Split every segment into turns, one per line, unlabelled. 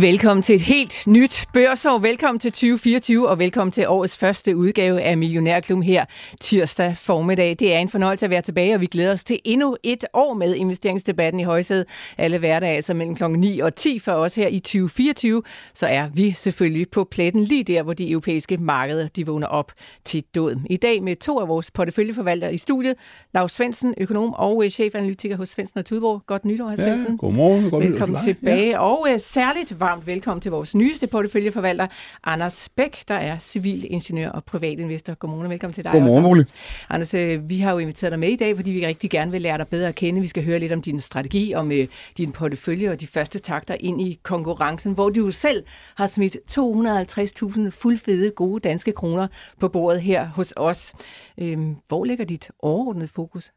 Velkommen til et helt nyt børsår. Velkommen til 2024, og velkommen til årets første udgave af Millionærklubben her tirsdag formiddag. Det er en fornøjelse at være tilbage, og vi glæder os til endnu et år med investeringsdebatten i højsædet. Alle hverdage, altså mellem kl. 9 og 10 for os her i 2024, så er vi selvfølgelig på pletten lige der, hvor de europæiske markeder de vågner op til død. I dag med to af vores porteføljeforvaltere i studiet, Lars Svendsen, økonom og chefanalytiker hos Svendsen og Tudborg. Godt nytår. Svendsen.
Ja, godmorgen.
God Velkommen tilbage, ja. og uh, særligt varmt velkommen til vores nyeste porteføljeforvalter, Anders Bæk, der er civilingeniør og privatinvestor. Godmorgen og velkommen til dig.
Godmorgen, Ole.
Anders, øh, vi har jo inviteret dig med i dag, fordi vi rigtig gerne vil lære dig bedre at kende. Vi skal høre lidt om din strategi, om øh, din portefølje og de første takter ind i konkurrencen, hvor du jo selv har smidt 250.000 fuldfede gode danske kroner på bordet her hos os. Øhm, hvor ligger dit overordnede fokus?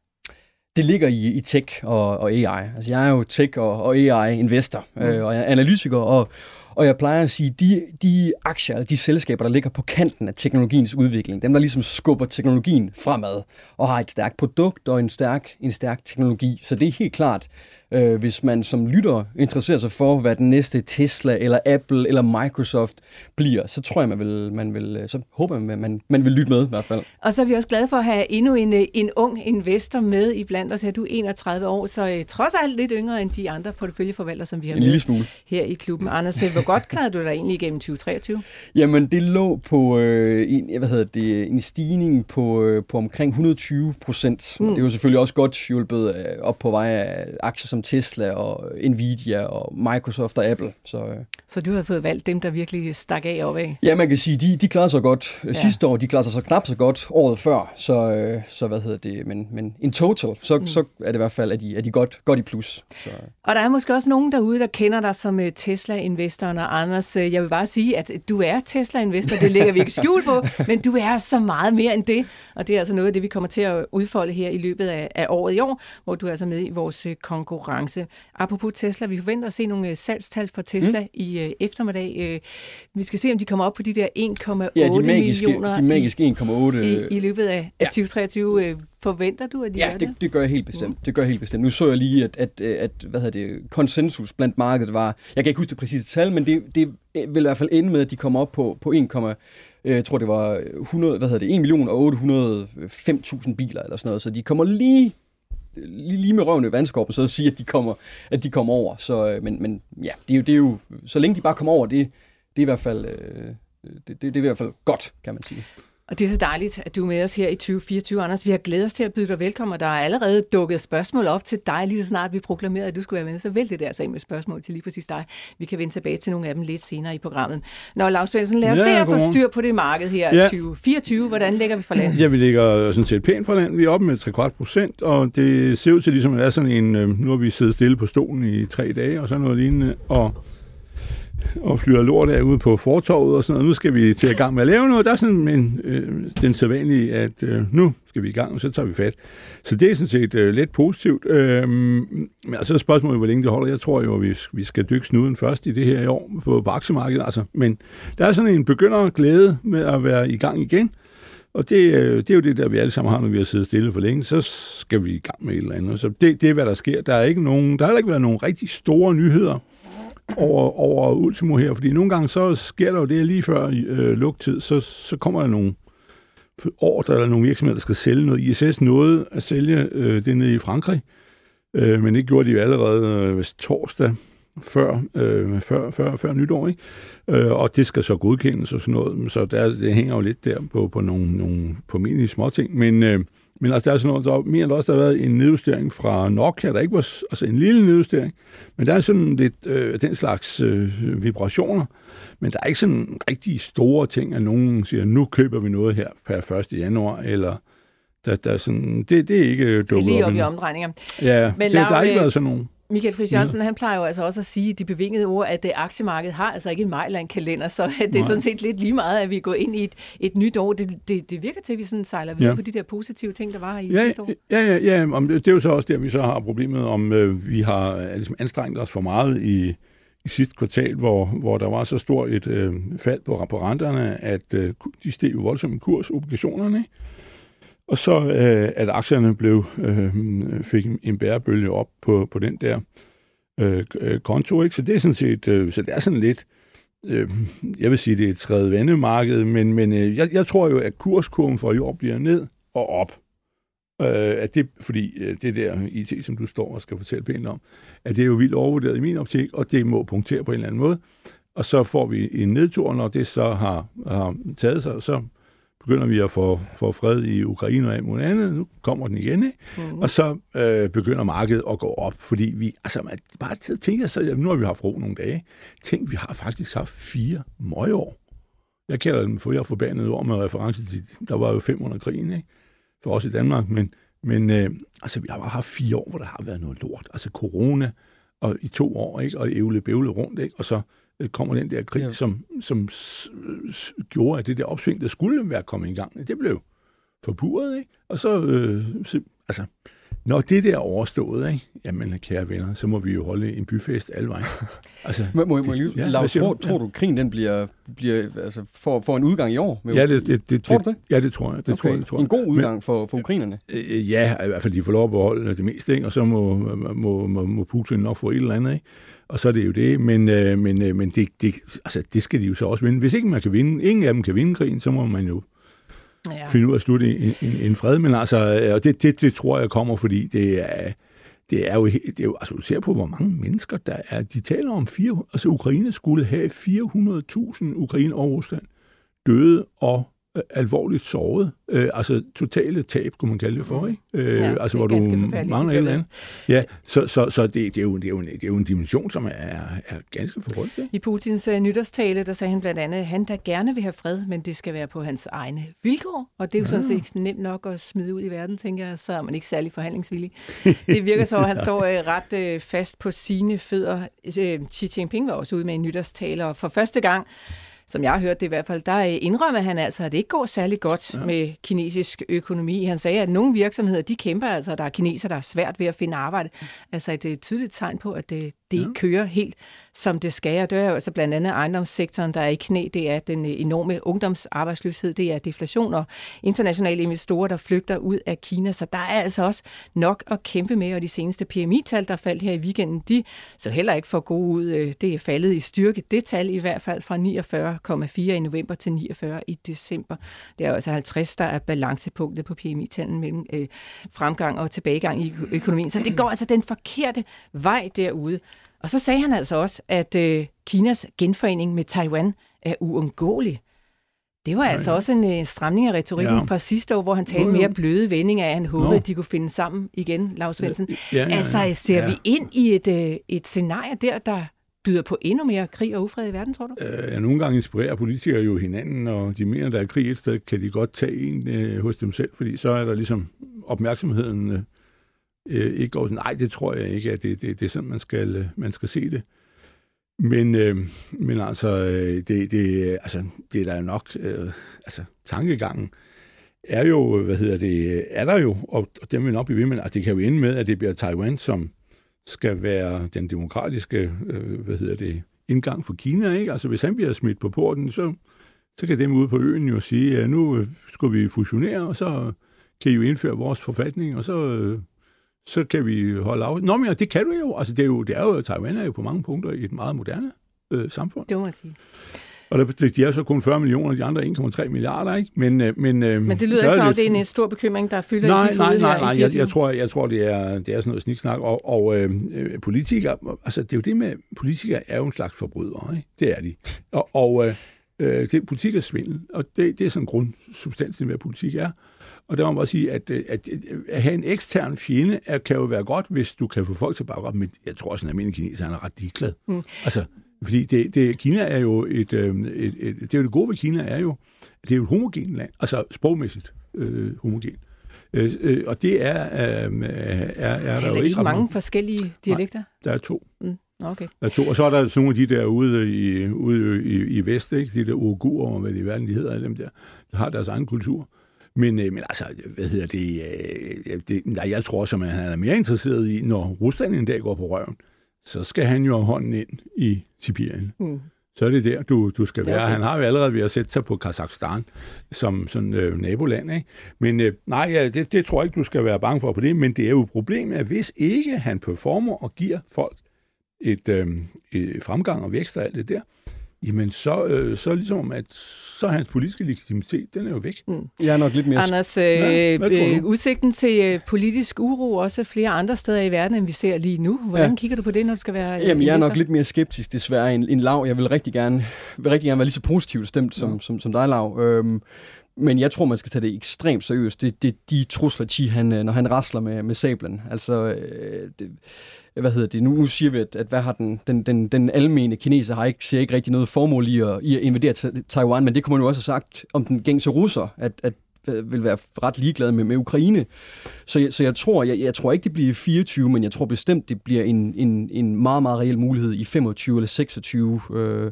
Det ligger i, i tech og, og AI. Altså, jeg er jo tech- og, og AI-investor, mm. øh, og jeg er analytiker, og, og jeg plejer at sige, de, de aktier, de selskaber, der ligger på kanten af teknologiens udvikling, dem der ligesom skubber teknologien fremad, og har et stærkt produkt og en stærk, en stærk teknologi. Så det er helt klart øh, hvis man som lytter interesserer sig for, hvad den næste Tesla, eller Apple, eller Microsoft bliver, så tror jeg, man vil, man vil øh, så håber jeg, man, man vil lytte med i hvert fald.
Og så er vi også glade for at have endnu en, øh, en ung investor med i blandt os. Her du er 31 år, så uh, trods alt lidt yngre end de andre porteføljeforvaltere, som vi har
en
med
smule.
her i klubben. Anders, hvor godt klarede du dig egentlig igennem 2023?
Jamen, det lå på øh, en, hvad hedder det, en stigning på, øh, på omkring 120 procent. Mm. Det jo selvfølgelig også godt hjulpet øh, op på vej af aktier som som Tesla og Nvidia og Microsoft og Apple. Så, øh.
så du har fået valgt dem, der virkelig stak af op af?
Ja, man kan sige, de, de klarer sig godt. Ja. Sidste år, de klarer sig så knap så godt året før. Så, øh, så hvad hedder det? Men, men in total, så, mm. så er det i hvert fald, at de, er de godt, godt i plus. Så.
Og der er måske også nogen derude, der kender dig som øh, Tesla-investoren og Anders. Jeg vil bare sige, at du er Tesla-investor. Det lægger vi ikke skjul på, men du er så meget mere end det. Og det er altså noget af det, vi kommer til at udfolde her i løbet af, af året i år, hvor du er altså med i vores konkurrence konkurrence. Apropos Tesla, vi forventer at se nogle øh, salgstal for Tesla mm. i øh, eftermiddag. Øh, vi skal se, om de kommer op på de der 1,8 ja, de magiske, millioner
de magiske 1,8
i, i løbet af, ja. 2023. Øh, forventer du, at de
ja,
gør
det? det? det gør jeg helt bestemt. Mm. Det gør jeg helt bestemt. Nu så jeg lige, at, at, at hvad hedder det, konsensus blandt markedet var, jeg kan ikke huske det præcise tal, men det, det vil i hvert fald ende med, at de kommer op på, på 1, jeg tror det var 100, hvad hedder det, 1 million og 805.000 biler eller sådan noget, så de kommer lige lige, lige med røven i vandskorpen, så at sige, at de kommer, at de kommer over. Så, øh, men, men ja, det er, jo, det er jo, så længe de bare kommer over, det, det er i hvert fald, øh, øh det, det, det er i hvert fald godt, kan man sige.
Og det er så dejligt, at du er med os her i 2024, Anders. Vi har glædet os til at byde dig velkommen, og der er allerede dukket spørgsmål op til dig, lige så snart vi proklamerede, at du skulle være med. Så vælg det der sag med spørgsmål til lige præcis dig. Vi kan vende tilbage til nogle af dem lidt senere i programmet. Nå, Lars Svendsen, lad os ja, se at få styr på det marked her i ja. 2024. Hvordan ligger vi for land?
Ja, vi ligger sådan set pænt for land. Vi er oppe med 3 kvart procent, og det ser ud til ligesom, at det er sådan en, øh, nu har vi siddet stille på stolen i tre dage, og sådan noget lignende, og og flyver lort af ude på fortorvet og sådan noget. Nu skal vi til at gang med at lave noget. Der er sådan en, øh, den sædvanlige, at øh, nu skal vi i gang, og så tager vi fat. Så det er sådan set øh, lidt positivt. Øh, men altså spørgsmålet, hvor længe det holder. Jeg tror jo, at vi, vi skal dykke snuden først i det her i år på, på aktiemarkedet. Altså. Men der er sådan en begynder glæde med at være i gang igen. Og det, øh, det er jo det der, vi alle sammen har, når vi har siddet stille for længe. Så skal vi i gang med et eller andet. Så det, det er, hvad der sker. Der er ikke nogen, der har ikke været nogen rigtig store nyheder over, over Ultimo her, fordi nogle gange så sker der jo det lige før øh, lugtid, så, så kommer der nogle ordre eller nogle virksomheder, der skal sælge noget. ISS nåede at sælge øh, det nede i Frankrig, øh, men det gjorde de jo allerede øh, torsdag før, øh, før, før, før nytår, ikke? Øh, og det skal så godkendes og sådan noget, så der, det hænger jo lidt der på, på nogle, nogle på mine småting, men øh, men altså, der er sådan noget, der eller også, der har været en nedjustering fra Nokia, der ikke var altså en lille nedjustering, men der er sådan lidt øh, den slags øh, vibrationer, men der er ikke sådan rigtig store ting, at nogen siger, nu køber vi noget her per 1. januar, eller der, der er sådan, det, det er ikke dukket
Det er lige op i omdrejninger.
Ja, men det, der har ikke været sådan nogen.
Michael Friis Jørgensen, ja. han plejer jo altså også at sige de bevingede ord, at det aktiemarkedet har altså ikke en Mejland-kalender, så det er sådan set lidt lige meget, at vi går ind i et, et nyt år. Det, det, det virker til, at vi sådan sejler videre ja. på de der positive ting, der var i
ja,
sidste år.
Ja, ja, ja. Om det, det er jo så også der, vi så har problemet, om øh, vi har øh, ligesom anstrengt os for meget i, i sidste kvartal, hvor, hvor der var så stort et øh, fald på, på renterne, at øh, de steg jo voldsomt i kurs, obligationerne, ikke? Og så øh, at aktierne blev øh, fik en bærebølge op på, på den der øh, øh, konto. Ikke? Så det er sådan set, øh, så det er sådan lidt, øh, jeg vil sige, det er et tredje vendemarked, men, men øh, jeg, jeg tror jo, at kurskurven for i år bliver ned og op. Øh, at det, fordi øh, det der IT, som du står og skal fortælle pænt om, at det er jo vildt overvurderet i min optik, og det må punktere på en eller anden måde. Og så får vi en nedtur, når det så har, har taget sig, så begynder vi at få, få fred i Ukraine og alt muligt andet. Nu kommer den igen, ikke? Mm. Og så øh, begynder markedet at gå op, fordi vi, altså man, bare til at tænke sig, nu har vi haft ro nogle dage. Tænk, vi har faktisk haft fire møgeår. Jeg kalder dem for jeg forbandet ord med reference til, der var jo 500 krigen, ikke? For os i Danmark, men, men øh, altså, vi har bare haft fire år, hvor der har været noget lort. Altså corona, og i to år, ikke? Og ævle bævle rundt, ikke? Og så kommer den der krig, ja. som, som gjorde, at det der opsving, der skulle være kommet i gang, det blev forburet, ikke? Og så, øh, så altså, når det der er overstået, ikke? jamen kære venner, så må vi jo holde en byfest alle vejen.
Altså, må, må, må lige, ja, Lars, tror, tror du, krigen den bliver, bliver altså, for, for en udgang i år?
Med, ja, det, det, det,
tror du det?
Ja, det tror jeg. Det okay. tror jeg, det tror jeg.
En god udgang Men, for, for ukrainerne?
Øh, ja, i hvert fald de får lov at beholde det meste, ikke? og så må, må, må, må Putin nok få et eller andet. Ikke? Og så er det jo det, men, øh, men, øh, men det, det, altså, det skal de jo så også vinde. Hvis ikke man kan vinde, ingen af dem kan vinde krigen, så må man jo ja. finde ud af at slutte en, en, en fred. Men altså, øh, og det, det, det tror jeg kommer, fordi det er, det er jo, det er jo altså du ser på, hvor mange mennesker der er. De taler om, fire, altså Ukraine skulle have 400.000 Ukraine og Rusland døde og alvorligt såret. Øh, altså totale tab, kunne man kalde det for, mm. ikke? Øh,
ja,
altså hvor du mangler et eller andet. Ja, så, så, så det, det, er jo, det, er jo en, det er jo en dimension, som er, er ganske forrygtet. Ikke?
I Putins uh, nytårstale, der sagde han blandt andet, at han der gerne vil have fred, men det skal være på hans egne vilkår. Og det er jo ja. sådan set nemt nok at smide ud i verden, tænker jeg, så er man ikke særlig forhandlingsvillig. det virker så, at han står uh, ret uh, fast på sine fødder. Uh, Xi Jinping var også ude med en nytårstale, og for første gang som jeg har hørt det i hvert fald, der indrømmer han altså, at det ikke går særlig godt ja. med kinesisk økonomi. Han sagde, at nogle virksomheder, de kæmper altså, der er kineser, der er svært ved at finde arbejde. Altså det er et tydeligt tegn på, at det, det ja. ikke kører helt, som det skal. Og det er jo altså blandt andet ejendomssektoren, der er i knæ. Det er den enorme ungdomsarbejdsløshed, det er deflation og internationale investorer, der flygter ud af Kina. Så der er altså også nok at kæmpe med, og de seneste PMI-tal, der faldt her i weekenden, de så heller ikke for gode ud. Det er faldet i styrke. Det tal i hvert fald fra 49,4 i november til 49 i december. Det er altså 50, der er balancepunktet på PMI-tallene mellem øh, fremgang og tilbagegang i økonomien. Så det går altså den forkerte vej derude. Og så sagde han altså også, at øh, Kinas genforening med Taiwan er uundgåelig. Det var altså også en øh, stramning af retorikken ja. fra sidste år, hvor han talte mere bløde vendinger af, at han håbede, at de kunne finde sammen igen, Lars Svendsen. Ja, ja, ja, Altså, ser ja. vi ind i et, øh, et scenarie der, der byder på endnu mere krig og ufred i verden, tror du?
Øh, ja, nogle gange inspirerer politikere jo hinanden, og de mener, der er krig et sted, kan de godt tage en øh, hos dem selv, fordi så er der ligesom opmærksomheden øh, øh, ikke går sådan, nej, det tror jeg ikke, at det, det, det er sådan, man skal, øh, man skal se det. Men, øh, men altså, øh, det, det, altså, det er der jo nok, øh, altså, tankegangen er jo, hvad hedder det, er der jo, og, og dem vil nok blive ved, med, altså, det kan jo ende med, at det bliver Taiwan, som skal være den demokratiske, øh, hvad hedder det, indgang for Kina, ikke? Altså, hvis han bliver smidt på porten, så, så kan dem ude på øen jo sige, at nu øh, skal vi fusionere, og så kan I jo indføre vores forfatning, og så, øh, så kan vi holde af. Nå, men det kan du jo. Altså, det er jo, det er jo, Taiwan er jo på mange punkter i et meget moderne øh, samfund.
Det må man sige.
Og der, de er så kun 40 millioner, de andre 1,3 milliarder, ikke? Men, øh, men,
øh, men det lyder ikke som om, det er en stor bekymring, der fylder
nej,
i dit
nej, nej, nej, jeg, jeg, tror, jeg tror, det er, det er sådan noget sniksnak. Og, og øh, politikere, altså det er jo det med, politikere er jo en slags forbrydere, ikke? Det er de. Og, og øh, det er politik er svindel, og det, det er sådan grundsubstansen hvad politik er. Og der må man sige, at, øh, at, at have en ekstern fjende er, kan jo være godt, hvis du kan få folk til at bakke op. Men jeg tror også, at en almindelig kineser er ret ligeglad. Mm. Altså, fordi det, det, Kina er jo et, øh, et, et, et, det er jo det gode ved Kina er jo, det er jo et homogen land, altså sprogmæssigt øh, homogen. Øh, øh, og det er, øh, er, er
Taler
der jo ikke ret
mange forskellige dialekter?
Der er to.
Okay.
Der er to. Og så er der sådan nogle af de der ude i, ude i, i vest, ikke? de der uigurer, og hvad det i verden de hedder, dem der, der har deres egen kultur. Men, øh, men altså, hvad hedder det, øh, det nej, jeg tror som at han er mere interesseret i, når Rusland en dag går på røven, så skal han jo have hånden ind i Sibirien.
Mm.
Så er det der, du, du skal være.
okay.
Han har jo allerede ved at sætte sig på Kazakhstan som sådan øh, naboland. Ikke? Men øh, nej, ja, det, det tror jeg ikke, du skal være bange for på det. Men det er jo problemet, at hvis ikke han performer og giver folk et, øh, et fremgang og vækst og alt det der, jamen så, øh, så ligesom, at så er hans politiske legitimitet, den er jo væk.
Jeg er nok lidt mere...
Anders, øh,
Ja,
øh,
du?
udsigten til øh, politisk uro også flere andre steder i verden, end vi ser lige nu. Hvordan
Ja.
kigger du på det, når du skal være øh,
Jamen, jeg er nok
minister?
lidt mere skeptisk desværre end, end Lav. Jeg vil rigtig gerne, vil rigtig gerne være lige så positivt stemt som, som, som dig, Lav. Øhm, men jeg tror, man skal tage det ekstremt seriøst. Det er de trusler, Chi, han, øh, når han rasler med, med sablen. Altså, øh, det, hvad hedder det? Nu, nu siger vi, at, at hvad har den, den, den, den almene kineser har ikke, ser ikke rigtig noget formål i at, i at invadere Taiwan, men det kunne man jo også have sagt om den gængse russer, at, at øh, vil være ret ligeglad med, med Ukraine. Så, jeg- så jeg tror, jeg, jeg tror ikke, det bliver 24, men jeg tror bestemt, det bliver en, en, en meget, meget reel mulighed i 25 eller 26. Øh,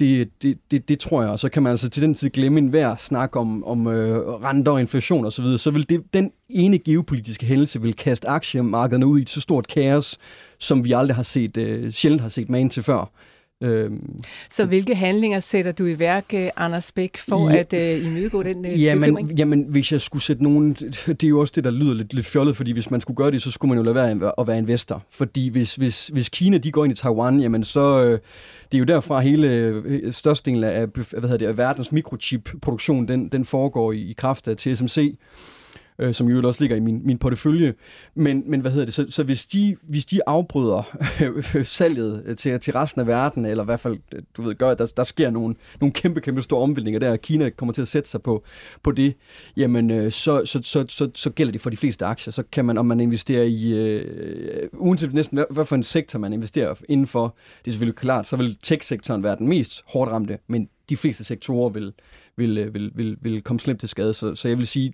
det, det, det, det tror jeg, og så kan man altså til den tid glemme enhver snak om, om øh, renter og inflation osv., så, videre. så vil det, den ene geopolitiske hændelse vil kaste aktiemarkederne ud i et så stort kaos, som vi aldrig har set, øh, sjældent har set magen til før. Øh,
Så hvilke handlinger sætter du i værk, øh, Anders Bæk, for
Ja.
at øh, imødegå den øh,
Jamen,
bekymring?
jamen, hvis jeg skulle sætte nogen... Det er jo også det, der lyder lidt, lidt fjollet, fordi hvis man skulle gøre det, så skulle man jo lade være at være investor. Fordi hvis, hvis, hvis Kina de går ind i Taiwan, jamen så... øh, Det er jo derfra hele øh, størstedelen af, hvad hedder det, af verdens mikrochip-produktion, den, den foregår i, i kraft af TSMC øh, som jo også ligger i min, min portefølje. Men, men hvad hedder det, så, så hvis, de, hvis de afbryder øh, salget øh, til, til resten af verden, eller i hvert fald, øh, du ved, gør, at der, der sker nogle, nogle kæmpe, kæmpe store omvæltninger der, og Kina kommer til at sætte sig på, på det, jamen øh, så, så, så, så, så gælder det for de fleste aktier. Så kan man, om man investerer i, øh, uanset næsten hvad, hvad for en sektor man investerer indenfor, det er selvfølgelig klart, så vil tech-sektoren være den mest hårdt ramte, men de fleste sektorer vil, vil, øh, vil, vil, vil komme slemt til skade. Så, så jeg vil sige,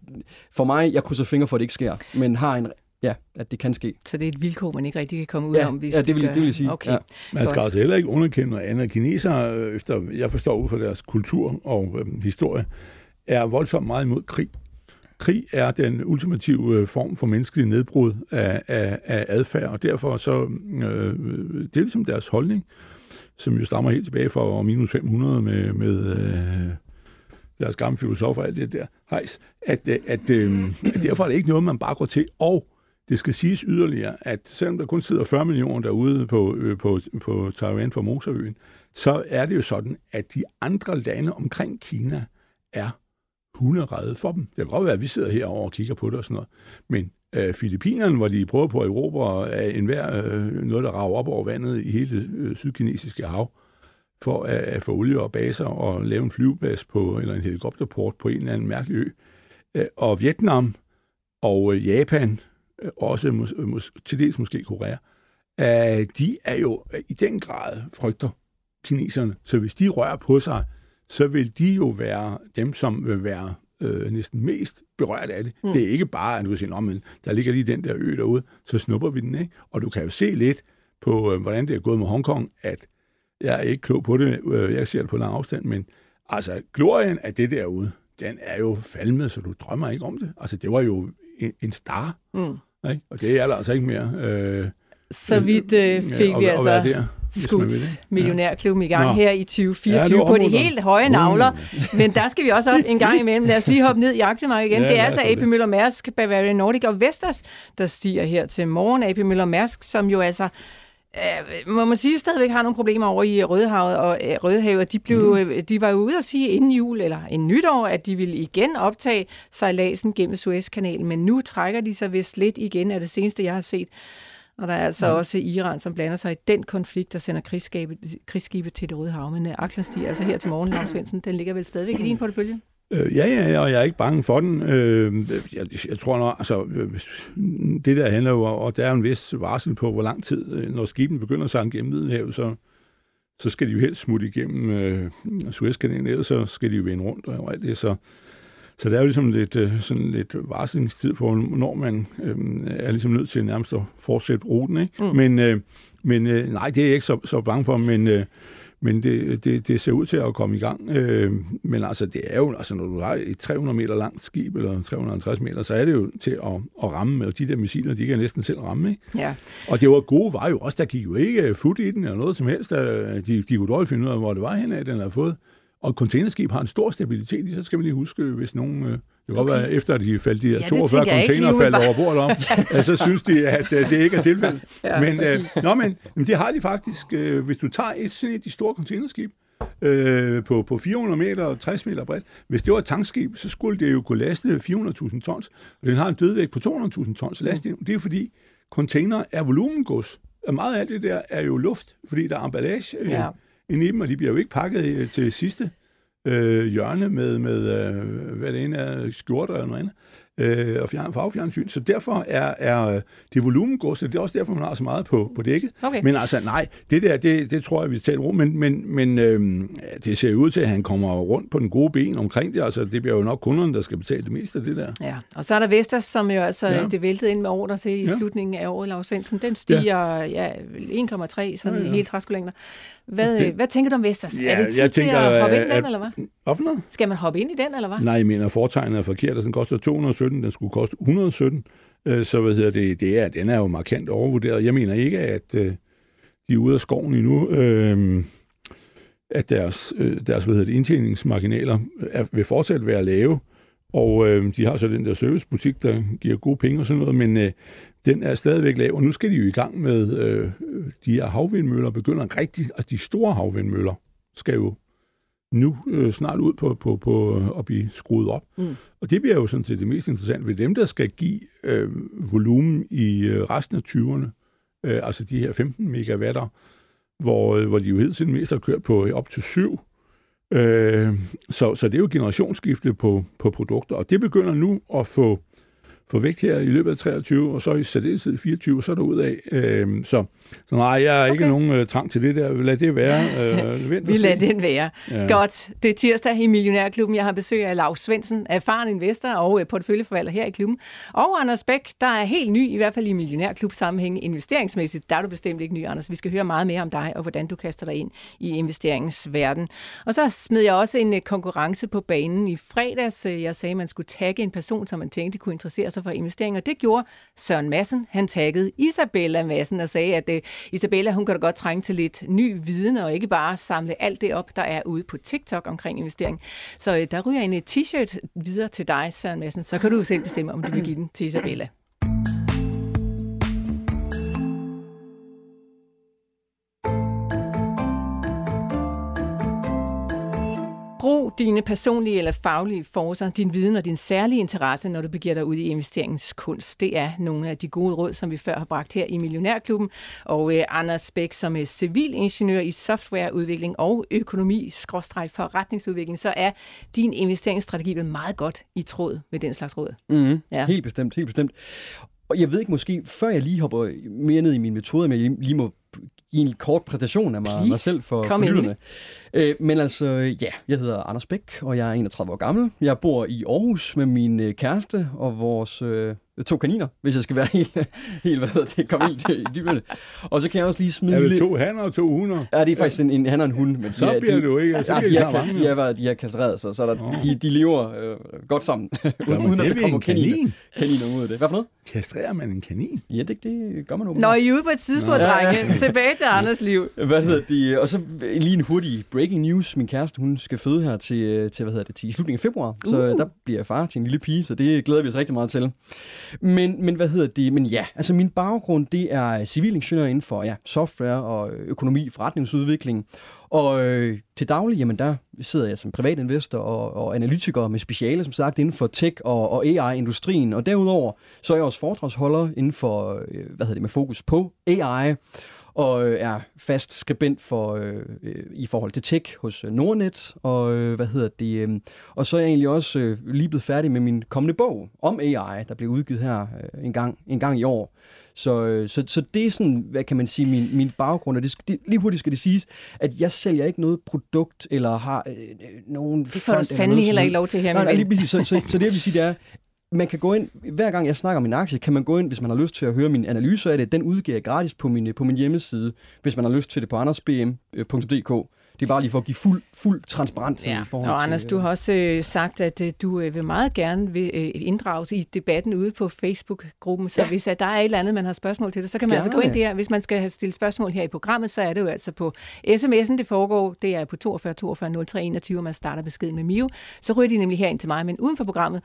for mig, jeg krydser fingre for, at det ikke sker, men har en, ja, at det kan ske.
Så det er et vilkår, man ikke rigtig kan komme ud
Ja,
om, hvis
ja, det vil-
gør.
det vil jeg sige,
Okay.
ja.
Man skal
Godt.
altså heller ikke underkende noget andet. Kinesere, øh, efter jeg forstår ud fra deres kultur og øh, historie, er voldsomt meget imod krig. Krig er den ultimative øh, form for menneskelig nedbrud af, af, af adfærd, og derfor så, øh, det er ligesom deres holdning, som jo stammer helt tilbage fra minus 500 med, med øh, deres gamle filosofer og alt det der hejs, at, øh, at, at, at derfor er det ikke noget, man bare går til. Og det skal siges yderligere, at selvom der kun sidder 40 millioner derude på, øh, på, på Taiwan for Moserøen, så er det jo sådan, at de andre lande omkring Kina er hunderede for dem. Det kan godt være, at vi sidder herovre og kigger på det og sådan noget, men øh, Filippinerne, hvor de prøver på at erobre af enhver øh, noget, der rager op over vandet i hele det øh, sydkinesiske hav, for at, at få olie og baser og lave en flyveplads på, eller en helikopterport på en eller anden mærkelig ø. Øh, og Vietnam og øh, Japan, øh, også mås, mås, til dels måske Korea, de er jo i den grad frygter kineserne. Så hvis de rører på sig, så vil de jo være dem, som vil være øh, næsten mest berørt af det. Mm. Det er ikke bare, at du kan sige, "Nå, men der ligger lige den der ø derude, så snupper vi den, ikke? Og du kan jo se lidt på, øh, hvordan det er gået med Hongkong, at jeg er ikke klog på det, øh, jeg ser det på lang afstand, men altså, glorien af det derude, den er jo falmet, så du drømmer ikke om det. Altså, det var jo en, en star,
Mm.
ikke? og det er der altså ikke mere. Øh,
Så vidt øh, fik
og-
vi
og
altså
der, man vil
skudt millionærklubben i gang
Nå.
her i 2024
Ja,
på de helt høje navler. Men der skal vi også op en gang imellem. Lad os lige hoppe ned i aktiemarkedet igen.
Ja,
det er altså AP. Møller Mærsk, Bavarian Nordic og Vestas, der stiger her til morgen. AP Møller Mærsk, som jo altså øh, må man sige, stadigvæk har nogle problemer over i Rødehavet og øh, Rødehavet. De, blev,
Mhm.
øh, de var jo ude at sige inden jul, eller en nytår, at de ville igen optage sejladsen gennem Suezkanalen, men nu trækker de sig vist lidt igen af det seneste, jeg har set. Og der er altså også Iran, som blander sig i den konflikt, der sender krigsskibe, krigsskibe til det Røde Hav. Men øh, aktien stiger altså her til morgen, Lars Svendsen. Den ligger vel stadigvæk i din portefølje?
Øh, ja, ja, ja, og jeg er ikke bange for den. Øh, jeg, jeg tror nok, altså, øh, det der handler jo, og der er jo en vis varsel på, hvor lang tid, øh, når skibene begynder at sejle gennem Middelhavet, så, så skal de jo helst smutte igennem øh, Suezkanalen, ellers så skal de jo vende rundt og alt det, så så der er jo ligesom lidt, øh, sådan lidt varslingstid på, når man øh, er ligesom nødt til nærmest at fortsætte ruten. Ikke? Mm. Men, øh, men øh, nej, det er jeg ikke så, så bange for, men... Øh, men det, det, det ser ud til at komme i gang. Øh, men altså, det er jo, altså, når du har et 300 meter langt skib, eller 350 meter, så er det jo til at, at ramme, og de der missiler, de kan næsten selv ramme, ikke?
Ja.
Og det var gode var jo også, der gik jo ikke fut i den, eller noget som helst. Der, de, de kunne dårligt finde ud af, hvor det var henad, den havde fået. Og containerskib har en stor stabilitet, så skal man lige huske, hvis nogen... Øh, det kan okay. godt være, efter at de faldt de her ja, 42 container faldt over bordet om, ja, så synes de, at øh, det ikke er tilfældet. ja, men, øh, nå, men, men det har de faktisk. Øh, hvis du tager et, sådan et de store containerskib, øh, på, på 400 meter og 60 meter bredt. Hvis det var et tankskib, så skulle det jo kunne laste 400.000 tons, og den har en dødvægt på 200.000 tons last. Mm. Det er fordi container er volumengods. Og meget af det der er jo luft, fordi der er emballage øh, ja. inde i dem, og de bliver jo ikke pakket øh, til sidste øh, hjørne med, med øh, hvad det ene er, skjorter eller noget andet øh, og fjern, farvefjernsyn. Så derfor er, er det volumengods, det er også derfor, man har så meget på, på dækket. Okay. Men altså, nej, det der, det, det tror jeg, vi taler om, men, men, men øh, det ser ud til, at han kommer rundt på den gode ben omkring det. Altså, det bliver jo nok kunderne, der skal betale det meste af det der.
Ja, og så er der Vestas, som jo altså, ja. det væltede ind med ordre til i ja. slutningen af året, Lars Svendsen. Den stiger ja. Ja, 1,3 sådan ja, ja. i hele træskolængder. Hvad, det, hvad tænker du om Vestas? Ja, er det tid jeg tænker, til at hoppe ind i den, eller hvad?
Noget?
Skal man hoppe ind i den, eller hvad?
Nej, jeg mener, foretegnet er forkert, den koster 217, den skulle koste 117. Øh, så hvad hedder det, det er, den er jo markant overvurderet. Jeg mener ikke, at øh, de er ude af skoven endnu. Øh, at deres, øh, deres hvad hedder det, indtjeningsmarginaler er, vil fortsat være lave, og øh, de har så den der servicebutik, der giver gode penge og sådan noget, men øh, den er stadigvæk lav, og nu skal de jo i gang med øh, de her havvindmøller, begynder rigtig, altså de store havvindmøller skal jo nu øh, snart ud på, på, på at blive skruet op. Mm. Og det bliver jo sådan set det mest interessante ved dem, der skal give øh, volumen i øh, resten af 20'erne, øh, altså de her 15 megawatter, hvor, øh, hvor de jo helt tiden mest har kørt på op til 7. Øh, så, så det er jo generationsskifte på, på produkter, og det begynder nu at få få vægt her i løbet af 23, og så i særdeleshed i 24, så er der ud af. Øh, så, så nej, jeg har okay. ikke nogen uh, trang til det der. Lad det være.
Uh, Vi lader den være. Ja. Godt. Det er tirsdag i Millionærklubben. Jeg har besøg af Lars Svendsen, erfaren investor og uh, porteføljeforvalter her i klubben. Og Anders Bæk, der er helt ny, i hvert fald i Millionærklub sammenhæng investeringsmæssigt. Der er du bestemt ikke ny, Anders. Vi skal høre meget mere om dig og hvordan du kaster dig ind i investeringsverden. Og så smed jeg også en konkurrence på banen i fredags. Jeg sagde, at man skulle tagge en person, som man tænkte kunne interessere sig for investeringer. Det gjorde Søren Madsen. Han taggede Isabella Madsen og sagde, at uh, Isabella, hun kan da godt trænge til lidt ny viden, og ikke bare samle alt det op, der er ude på TikTok omkring investering. Så uh, der ryger en øh, t-shirt videre til dig, Søren Madsen. Så kan du selv bestemme, om du vil give den til Isabella. Brug dine personlige eller faglige forser, din viden og din særlige interesse, når du begiver dig ud i investeringskunst. Det er nogle af de gode råd, som vi før har bragt her i Millionærklubben. Og eh, Anders Bæk, som er civilingeniør i softwareudvikling og økonomi-forretningsudvikling, så er din investeringsstrategi vel meget godt i tråd med den slags råd.
Mm, ja. Helt bestemt, helt bestemt. Og jeg ved ikke måske, før jeg lige hopper mere ned i min metode, men jeg lige må give en kort præsentation af mig, mig selv for, for lytterne. Øh, men altså, ja, jeg hedder Anders Bæk, og jeg er 31 år gammel. Jeg bor i Aarhus med min øh, kæreste og vores øh, to kaniner, hvis jeg skal være helt, helt hvad hedder det, komme helt i dyberne. Og så kan jeg også lige smide...
Er det to hanner og to hunder?
Ja, det er faktisk en, en han og en hund. Men
så de, bliver det jo ikke. Så ja,
de, er, de, de, er, de er kastreret, så, så der, oh. de, de lever øh, godt sammen, uden, uden at der kommer kaniner, kaniner ud af det. Hvad for noget?
Kastrerer man en kanin?
Ja, det, det gør man
åbenbart. Nå, I er ude på et tidspunkt, ja, drenge. Tilbage til Anders liv.
Hvad hedder de? Og så lige en hurtig breaking news. Min kæreste, hun skal føde her til, til hvad hedder det, til i slutningen af februar. Uh. Så der bliver jeg far til en lille pige, så det glæder vi os rigtig meget til. Men, men hvad hedder det? Men ja, altså min baggrund, det er civilingeniør inden for ja, software og økonomi, forretningsudvikling. Og øh, til daglig, jamen der sidder jeg som privatinvestor og, og analytiker med speciale, som sagt, inden for tech og, og AI-industrien. Og derudover, så er jeg også foredragsholder inden for, øh, hvad hedder det, med fokus på AI og øh, er fast skribent for øh, øh, i forhold til tech hos øh, Nordnet, og øh, hvad hedder det, øh, og så er jeg egentlig også øh, lige blevet færdig med min kommende bog om AI, der bliver udgivet her øh, en, gang, en gang i år. Så, øh, så, så det er sådan, hvad kan man sige, min, min baggrund, og det, det, lige hurtigt skal det siges, at jeg sælger ikke noget produkt, eller har øh, nogen...
Det får du sandelig heller ikke lov til her,
nej, nej, lige præcis. Så, så, så det, jeg vil sige, det er, man kan gå ind, hver gang jeg snakker om min aktie, kan man gå ind, hvis man har lyst til at høre min analyse af det. Den udgiver jeg gratis på min, på min hjemmeside, hvis man har lyst til det på andersbm.dk. Det er bare lige for at give fuld, fuld transparens
Ja,
i forhold
og Anders,
til...
du har også øh, sagt, at øh, du øh, vil meget gerne vil, øh, inddrages i debatten ude på Facebook-gruppen, så ja. hvis at der er et eller andet, man har spørgsmål til det, så kan man
Gerne.
altså gå ind der. Hvis man skal have stillet spørgsmål her i programmet, så er det jo altså på sms'en, det foregår. Det er på 42 42 03 21, og man starter beskeden med Mio. Så ryger de nemlig herind til mig, men uden for programmet,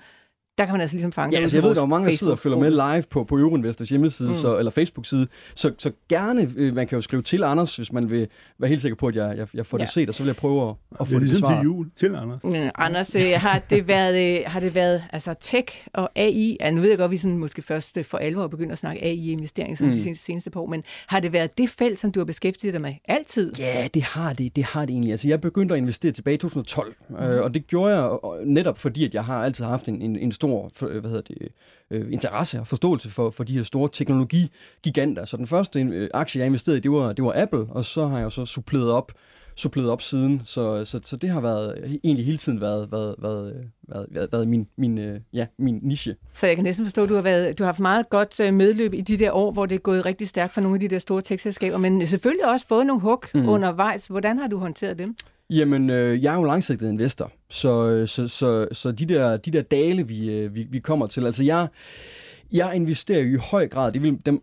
der kan man altså ligesom fange
Ja,
det
altså jeg
på
ved, der er mange, der sidder og følger med live på, på Euroinvestors hjemmeside
Mm.
så, eller Facebook-side. Så, så gerne, øh, man kan jo skrive til Anders, hvis man vil være helt sikker på, at jeg, jeg, jeg får
Ja.
det set, og så vil jeg prøve at, at
Det
få
er
det
ligesom
besvaret.
til jul til Anders.
Mm, Anders, øh, har det været, øh, har det været altså tech og AI, ja, nu ved jeg godt, at vi sådan måske først øh, for alvor begynder at snakke AI-investering sådan mm. de seneste, seneste par år, men har det været det felt, som du har beskæftiget dig med altid?
Ja, det har det, det har det egentlig. Altså, jeg begyndte at investere tilbage i 2012, mm. øh, og det gjorde jeg øh, netop fordi, at jeg har altid haft en, en, en stor øh, hvad hedder det, øh, interesse og forståelse for, for de her store teknologigiganter. Så den første øh, aktie, jeg investerede i, det var, det var Apple, og så har jeg jo så suppleret op suppleret op siden, så, så, så det har været egentlig hele tiden været, været, været, været, været, været min, min, øh, ja, min niche.
Så jeg kan næsten forstå, at du har, været, du har haft meget godt medløb i de der år, hvor det er gået rigtig stærkt for nogle af de der store tech-selskaber, men selvfølgelig også fået nogle hug mm. undervejs. Hvordan har du håndteret dem?
Jamen, øh, jeg er jo langsigtet investor, så, øh, så, så, så de, der, de der dale, vi, øh, vi, vi kommer til, altså jeg, jeg investerer jo i høj grad, det vil dem,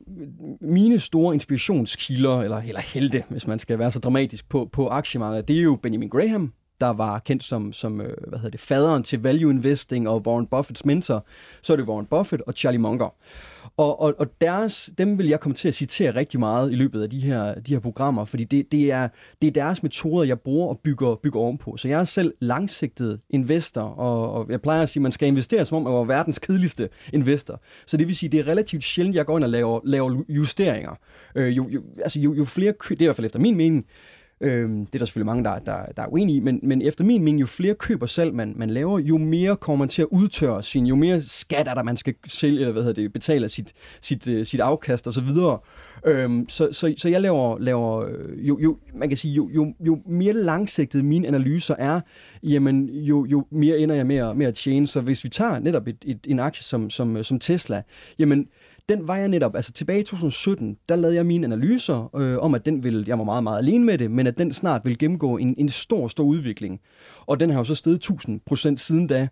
mine store inspirationskilder, eller, eller helte, hvis man skal være så dramatisk, på, på aktiemarkedet, det er jo Benjamin Graham, der var kendt som, som øh, hvad hedder det, faderen til value investing og Warren Buffetts mentor, så er det Warren Buffett og Charlie Munger. Og, og, og deres, dem vil jeg komme til at citere rigtig meget i løbet af de her, de her programmer, fordi det, det, er, det er deres metoder, jeg bruger og bygger, bygger ovenpå. Så jeg er selv langsigtet investor, og, og jeg plejer at sige, at man skal investere, som om man var verdens kedeligste investor. Så det vil sige, det er relativt sjældent, jeg går ind og laver, laver justeringer. Øh, jo, jo, altså jo, jo flere, kø- det er i hvert fald efter min mening, Øhm, det er der selvfølgelig mange, der, der, der er uenige i, men, men efter min mening, jo flere køber selv man, man laver, jo mere kommer man til at udtørre sin, jo mere skat er der, man skal sælge, eller hvad hedder det, betale sit, sit, uh, sit afkast og så videre. Øhm, så, så, så jeg laver, laver øh, jo, jo, man kan sige, jo, jo, jo mere langsigtet mine analyser er, jamen, jo, jo mere ender jeg med at, med at tjene. Så hvis vi tager netop et, et, en aktie som, som, øh, som Tesla, jamen, den var jeg netop, altså tilbage i 2017, der lavede jeg mine analyser øh, om, at den ville, jeg var meget, meget alene med det, men at den snart ville gennemgå en, en stor, stor udvikling. Og den har jo så steget 1000 procent siden da.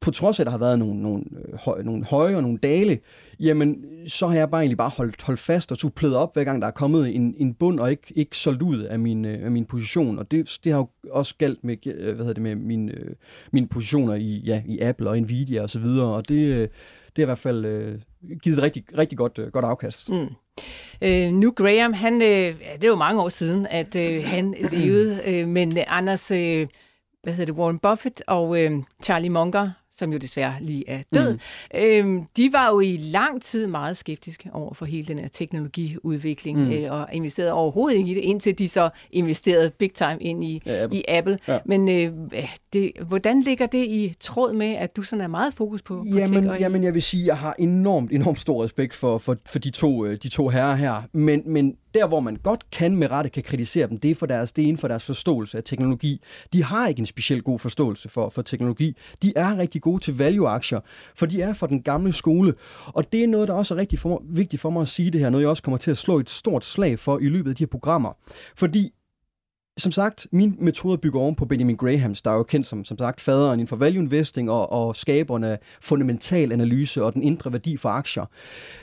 På trods af, at der har været nogle, nogle, øh, høj, nogle høje og nogle dale, jamen, så har jeg bare egentlig bare holdt, holdt fast og suppleret op, hver gang der er kommet en, en bund, og ikke, ikke solgt ud af min, øh, af min position. Og det, det har jo også galt med, øh, hvad hedder det, med mine, mine positioner i, ja, i Apple og Nvidia og så videre, og det, det har i hvert fald øh, givet et rigtig, rigtig godt, øh, godt afkast.
Mm. Øh, nu Graham, han, øh, det er jo mange år siden, at øh, han levede, øh, men Anders, øh, hvad hedder det, Warren Buffett og øh, Charlie Munger, som jo desværre lige er død, mm. øh, de var jo i lang tid meget skeptiske over for hele den her teknologiudvikling, mm. øh, og investerede overhovedet ikke i det, indtil de så investerede big time ind i,
Ja, Apple.
i Apple.
Ja.
Men øh, det, hvordan ligger det i tråd med, at du sådan er meget fokus på, på tech
Jamen,
og
jamen, jeg vil sige, at jeg har enormt, enormt stor respekt for, for, for de, to, øh, de to herrer her. Men, men der, hvor man godt kan med rette kan kritisere dem, det er, for deres, det er inden for deres forståelse af teknologi. De har ikke en specielt god forståelse for, for teknologi. De er rigtig gode til value-aktier, for de er fra den gamle skole. Og det er noget, der også er rigtig for, vigtigt for mig at sige det her, noget jeg også kommer til at slå et stort slag for i løbet af de her programmer. Fordi som sagt, min metode bygger oven på Benjamin Grahams, der er jo kendt som, som sagt, faderen inden for value investing og, og skaberne af fundamental analyse og den indre værdi for aktier.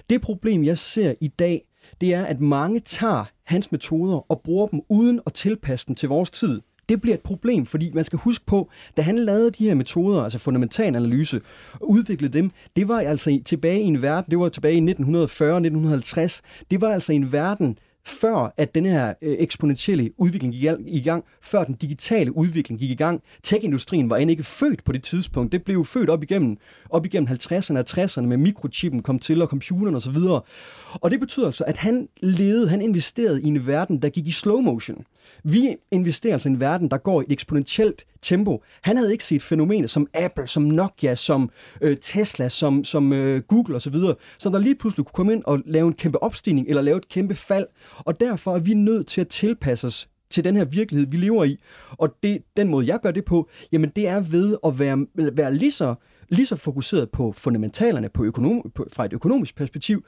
Det problem, jeg ser i dag, det er, at mange tager hans metoder og bruger dem uden at tilpasse dem til vores tid. Det bliver et problem, fordi man skal huske på, da han lavede de her metoder, altså fundamental analyse, og udviklede dem, det var altså tilbage i en verden, det var tilbage i 1940-1950, det var altså en verden, før at den her øh, eksponentielle udvikling gik i gang, før den digitale udvikling gik i gang. Tech-industrien var end ikke født på det tidspunkt. Det blev født op igennem, op igennem 50'erne og 60'erne med mikrochippen kom til og computeren osv. Og, og det betyder altså, at han levede, han investerede i en verden, der gik i slow motion. Vi investerer altså i en verden, der går i et eksponentielt tempo. Han havde ikke set fænomener som Apple, som Nokia, som øh, Tesla, som, som øh, Google osv., som der lige pludselig kunne komme ind og lave en kæmpe opstigning eller lave et kæmpe fald. Og derfor er vi nødt til at tilpasse os til den her virkelighed, vi lever i. Og det, den måde, jeg gør det på, jamen det er ved at være, være lige så lige så fokuseret på fundamentalerne på økonom, på, fra et økonomisk perspektiv,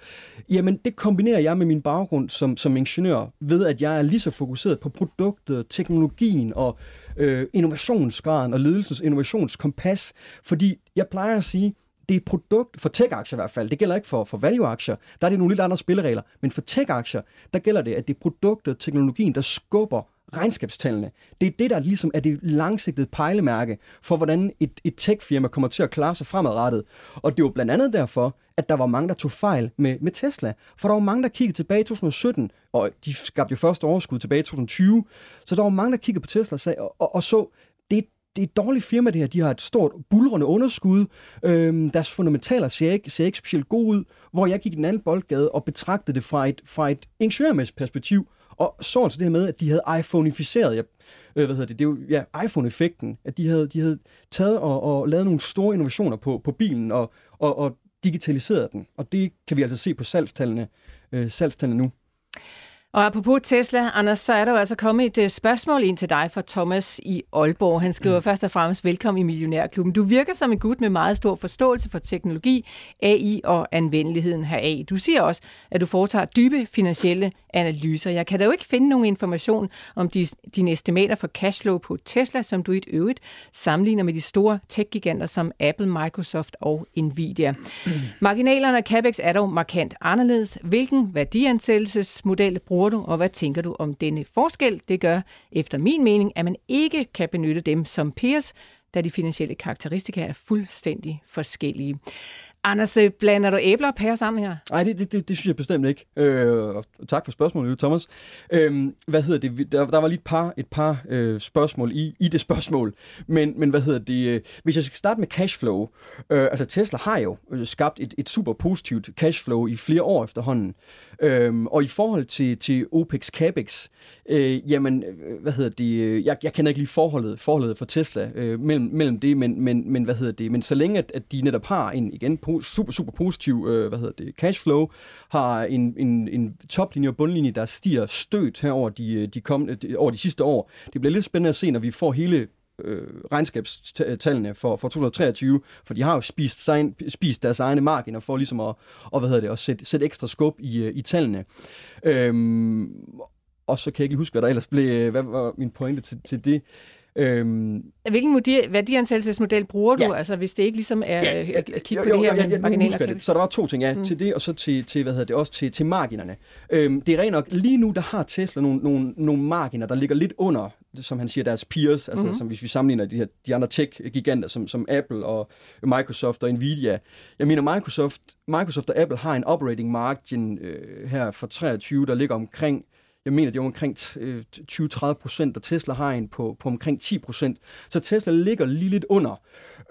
jamen det kombinerer jeg med min baggrund som, som ingeniør ved, at jeg er lige så fokuseret på produktet, teknologien og øh, innovationsgraden og ledelsens innovationskompas, fordi jeg plejer at sige, det er et produkt, for tech-aktier i hvert fald, det gælder ikke for, for value-aktier, der er det nogle lidt andre spilleregler, men for tech-aktier, der gælder det, at det er produktet, teknologien, der skubber regnskabstallene. Det er det, der ligesom er det langsigtede pejlemærke for, hvordan et, et tech-firma kommer til at klare sig fremadrettet. Og det var blandt andet derfor, at der var mange, der tog fejl med, med Tesla. For der var mange, der kiggede tilbage i 2017, og de skabte jo første overskud tilbage i 2020. Så der var mange, der kiggede på Tesla og, sagde, og, og, og så, det, det er et dårligt firma det her. De har et stort bulrende underskud. Øhm, deres fundamentaler ser ikke, ser ikke specielt gode ud. Hvor jeg gik i den anden boldgade og betragtede det fra et, fra et ingeniørmæssigt perspektiv. Og så altså det her med, at de havde iPhoneificeret, ja, øh, hvad hedder det, det er jo ja, iPhone-effekten, at de havde, de havde taget og, og lavet nogle store innovationer på, på bilen og, og, og digitaliseret den. Og det kan vi altså se på salgstallene, øh, salgstallene nu.
Og apropos Tesla, Anders, så er der jo altså kommet et øh, spørgsmål ind til dig fra Thomas i Aalborg. Han skriver mm. først og fremmest velkommen i Millionærklubben. Du virker som en gut med meget stor forståelse for teknologi, AI og anvendeligheden heraf. Du siger også, at du foretager dybe finansielle analyser. Jeg kan da jo ikke finde nogen information om de, dine estimater for cashflow på Tesla, som du i et øvrigt sammenligner med de store tech-giganter som Apple, Microsoft og Nvidia. Marginalerne af CapEx er dog markant anderledes. Hvilken værdiansættelsesmodel bruger du, og hvad tænker du om denne forskel? Det gør efter min mening, at man ikke kan benytte dem som peers, da de finansielle karakteristika er fuldstændig forskellige. Anders, øh, blander du æbler og pærer sammen her?
Nej, det, det, det, det synes jeg bestemt ikke. Øh, tak for spørgsmålet, Thomas. Øh, hvad hedder det? Der, der var lige et par, et par øh, spørgsmål i, i det spørgsmål. Men, men hvad hedder det? Øh, hvis jeg skal starte med cashflow. Øh, altså Tesla har jo øh, skabt et, et super positivt cashflow i flere år efterhånden. Øh, og i forhold til, til OPEX CAPEX, øh, jamen, øh, hvad hedder det? Øh, jeg, jeg kender ikke lige forholdet, forholdet for Tesla øh, mellem, mellem det, men, men, men hvad hedder det? Men så længe at, at de netop har en igen super, super positiv øh, hvad hedder det, cashflow, har en, en, en toplinje og bundlinje, der stiger stødt her over de, øh, de, kommende, de, over de sidste år. Det bliver lidt spændende at se, når vi får hele øh, regnskabstallene for, for 2023, for de har jo spist, sig, spist deres egne marginer for ligesom at, og, hvad hedder det, at sætte, sætte ekstra skub i, øh, i tallene. Øhm, og så kan jeg ikke huske, hvad der ellers blev, øh, hvad var min pointe til, til det.
Øhm, Hvilken værdiansættelsesmodel bruger du, ja. altså hvis det ikke ligesom er ja, ja, at kigge på det her med ja, marginaler?
Det. Så der var to ting, ja, mm. til det, og så til, til hvad hedder det, også til, til marginerne. Øhm, det er rent nok, lige nu der har Tesla nogle, nogle, nogle marginer, der ligger lidt under, som han siger, deres peers, altså mm-hmm. som hvis vi sammenligner de, her, de andre tech-giganter, som, som Apple og Microsoft og Nvidia. Jeg mener, Microsoft, Microsoft og Apple har en operating margin øh, her for 23, der ligger omkring jeg mener, det er omkring øh, 20-30 procent, og Tesla har en på, på omkring 10 procent. Så Tesla ligger lige lidt under.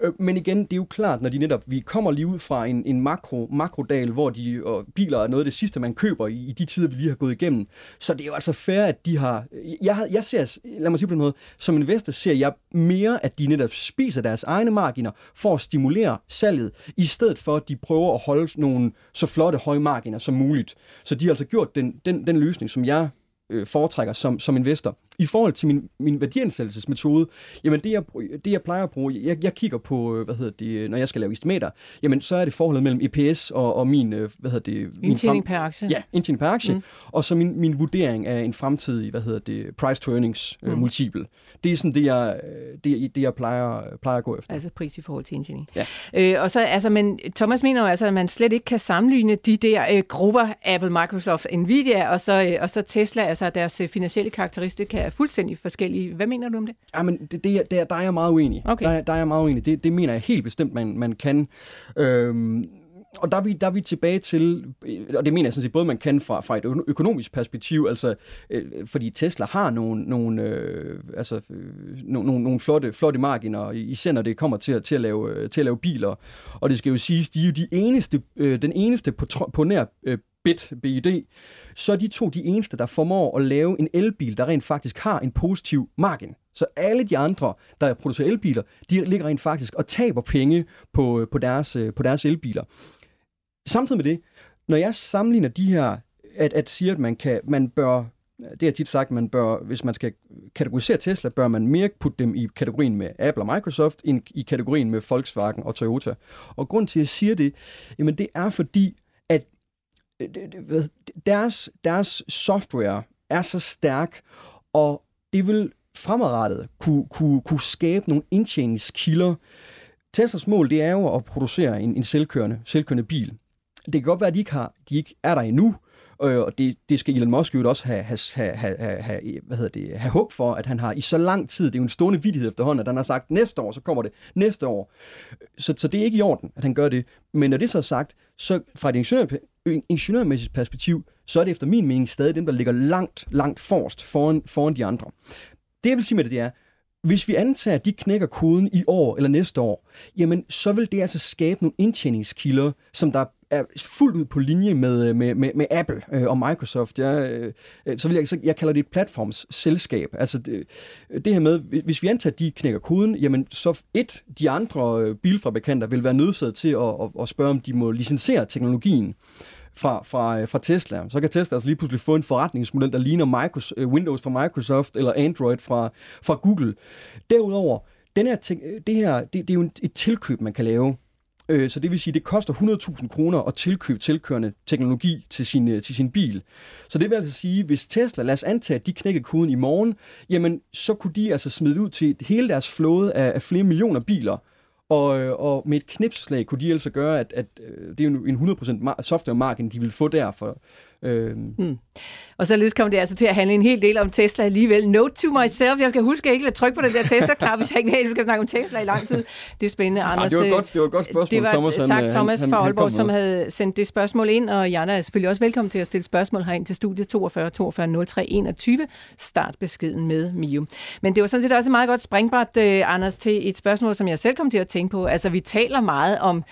Øh, men igen, det er jo klart, når de netop, vi kommer lige ud fra en, en makro, makrodal, hvor de og biler er noget af det sidste, man køber i, i de tider, vi lige har gået igennem. Så det er jo altså fair, at de har, jeg, jeg ser, lad mig sige på den måde, som investor ser jeg mere, at de netop spiser deres egne marginer for at stimulere salget, i stedet for, at de prøver at holde nogle så flotte høje marginer som muligt. Så de har altså gjort den, den, den løsning, som jeg øh, foretrækker som, som investor. I forhold til min, min værdiansættelsesmetode, jamen det jeg, det jeg plejer at bruge, jeg, jeg kigger på, øh, hvad hedder det, når jeg skal lave estimater, jamen så er det forholdet mellem EPS og, og min, øh, hvad hedder det...
Indtjening per aktie.
Ja, indtjening per aktie, mm. og så min, min vurdering af en fremtidig, hvad hedder det, price to earnings øh, mm. multiple. Det er sådan det, jeg, det, det jeg plejer, plejer at gå efter.
Altså pris i forhold til indtjening. Ja. Øh, og så, altså, men Thomas mener jo altså, at man slet ikke kan sammenligne de der øh, grupper, Apple, Microsoft, Nvidia, og så, øh, og så Tesla, altså deres finansielle karakteristika er fuldstændig forskellige. Hvad mener du om det?
Ja, men det, det, det, der er jeg meget uenig. Okay. Der, der er jeg meget uenig. Det, det mener jeg helt bestemt, man, man kan. Øhm, og der er, vi, der er vi tilbage til, og det mener jeg sådan set både, man kan fra, fra et økonomisk perspektiv, altså øh, fordi Tesla har nogle, nogle, øh, altså, øh, nogle, nogle flotte, flotte marginer, især når det kommer til, til, at lave, til at lave biler. Og det skal jo siges, de er jo de eneste, øh, den eneste på, på nær øh, BIT, BID, så er de to de eneste, der formår at lave en elbil, der rent faktisk har en positiv margin. Så alle de andre, der producerer elbiler, de ligger rent faktisk og taber penge på, på, deres, øh, på deres elbiler. Samtidig med det, når jeg sammenligner de her, at, at sige, at man, kan, man bør, det har tit sagt, man bør, hvis man skal kategorisere Tesla, bør man mere putte dem i kategorien med Apple og Microsoft, end i kategorien med Volkswagen og Toyota. Og grund til, at jeg siger det, jamen det er fordi, Øh, deres, deres software er så stærk, og det vil fremadrettet kunne, kunne, kunne skabe nogle indtjeningskilder. Teslas mål, det er jo at producere en, en selvkørende, selvkørende bil. Det kan godt være, at de ikke, har, de ikke er der endnu, øh, og det, det skal Elon Musk jo også have, have, have, have, have, hvad hedder det, have håb for, at han har i så lang tid, det er jo en stående vidighed efterhånden, at han har sagt, næste år, så kommer det, næste år. Så, så det er ikke i orden, at han gør det. Men når det så er sagt, så fra et ingeniør, ingeniørmæssigt perspektiv, så er det efter min mening stadig dem, der ligger langt, langt forrest foran, foran de andre. Det jeg vil sige med det, det er, hvis vi antager, at de knækker koden i år eller næste år, jamen så vil det altså skabe nogle indtjeningskilder, som der er fuldt ud på linje med, øh, med, med, med Apple øh, og Microsoft. Jeg, øh, øh, så vil jeg, så jeg kalder det et platformsselskab. Altså det, det her med, hvis vi antager, at de knækker koden, jamen så et, de andre øh, bilfabrikanter vil være nødsaget til at, at, at spørge, om de må licensere teknologien fra, fra, øh, fra Tesla. Så kan Tesla altså lige pludselig få en forretningsmodel, der ligner Microsoft, øh, Windows fra Microsoft eller Android fra, fra Google. Derudover, den her, øh, det her det, det er jo et tilkøb, man kan lave. Øh, så det vil sige, det koster 100.000 kroner at tilkøbe tilkørende teknologi til sin, til sin bil. Så det vil altså sige, hvis Tesla, lad os antage, at de knækkede koden i morgen, jamen så kunne de altså smide ud til hele deres flåde af, af flere millioner biler, og, øh, og med et knipslag kunne de altså gøre, at, at øh, det er jo en 100% software margin, de vil få der for,
Øhm. Mm. Og således kommer det altså til at handle en hel del om Tesla alligevel. Note to myself. Jeg skal huske ikke at trykke på den der Tesla-knap, hvis jeg ikke vi skal snakke om Tesla i lang tid. Det er spændende, Anders.
Ah, det, var godt, det var et godt spørgsmål,
det var,
Thomas.
Tak, Thomas han, fra Aalborg, som havde sendt det spørgsmål ind. Og Jana er selvfølgelig også velkommen til at stille spørgsmål herind til studiet 42 42 03 21. Start beskeden med Mio. Men det var sådan set også et meget godt springbræt, uh, Anders, til et spørgsmål, som jeg selv kom til at tænke på. Altså, vi taler meget om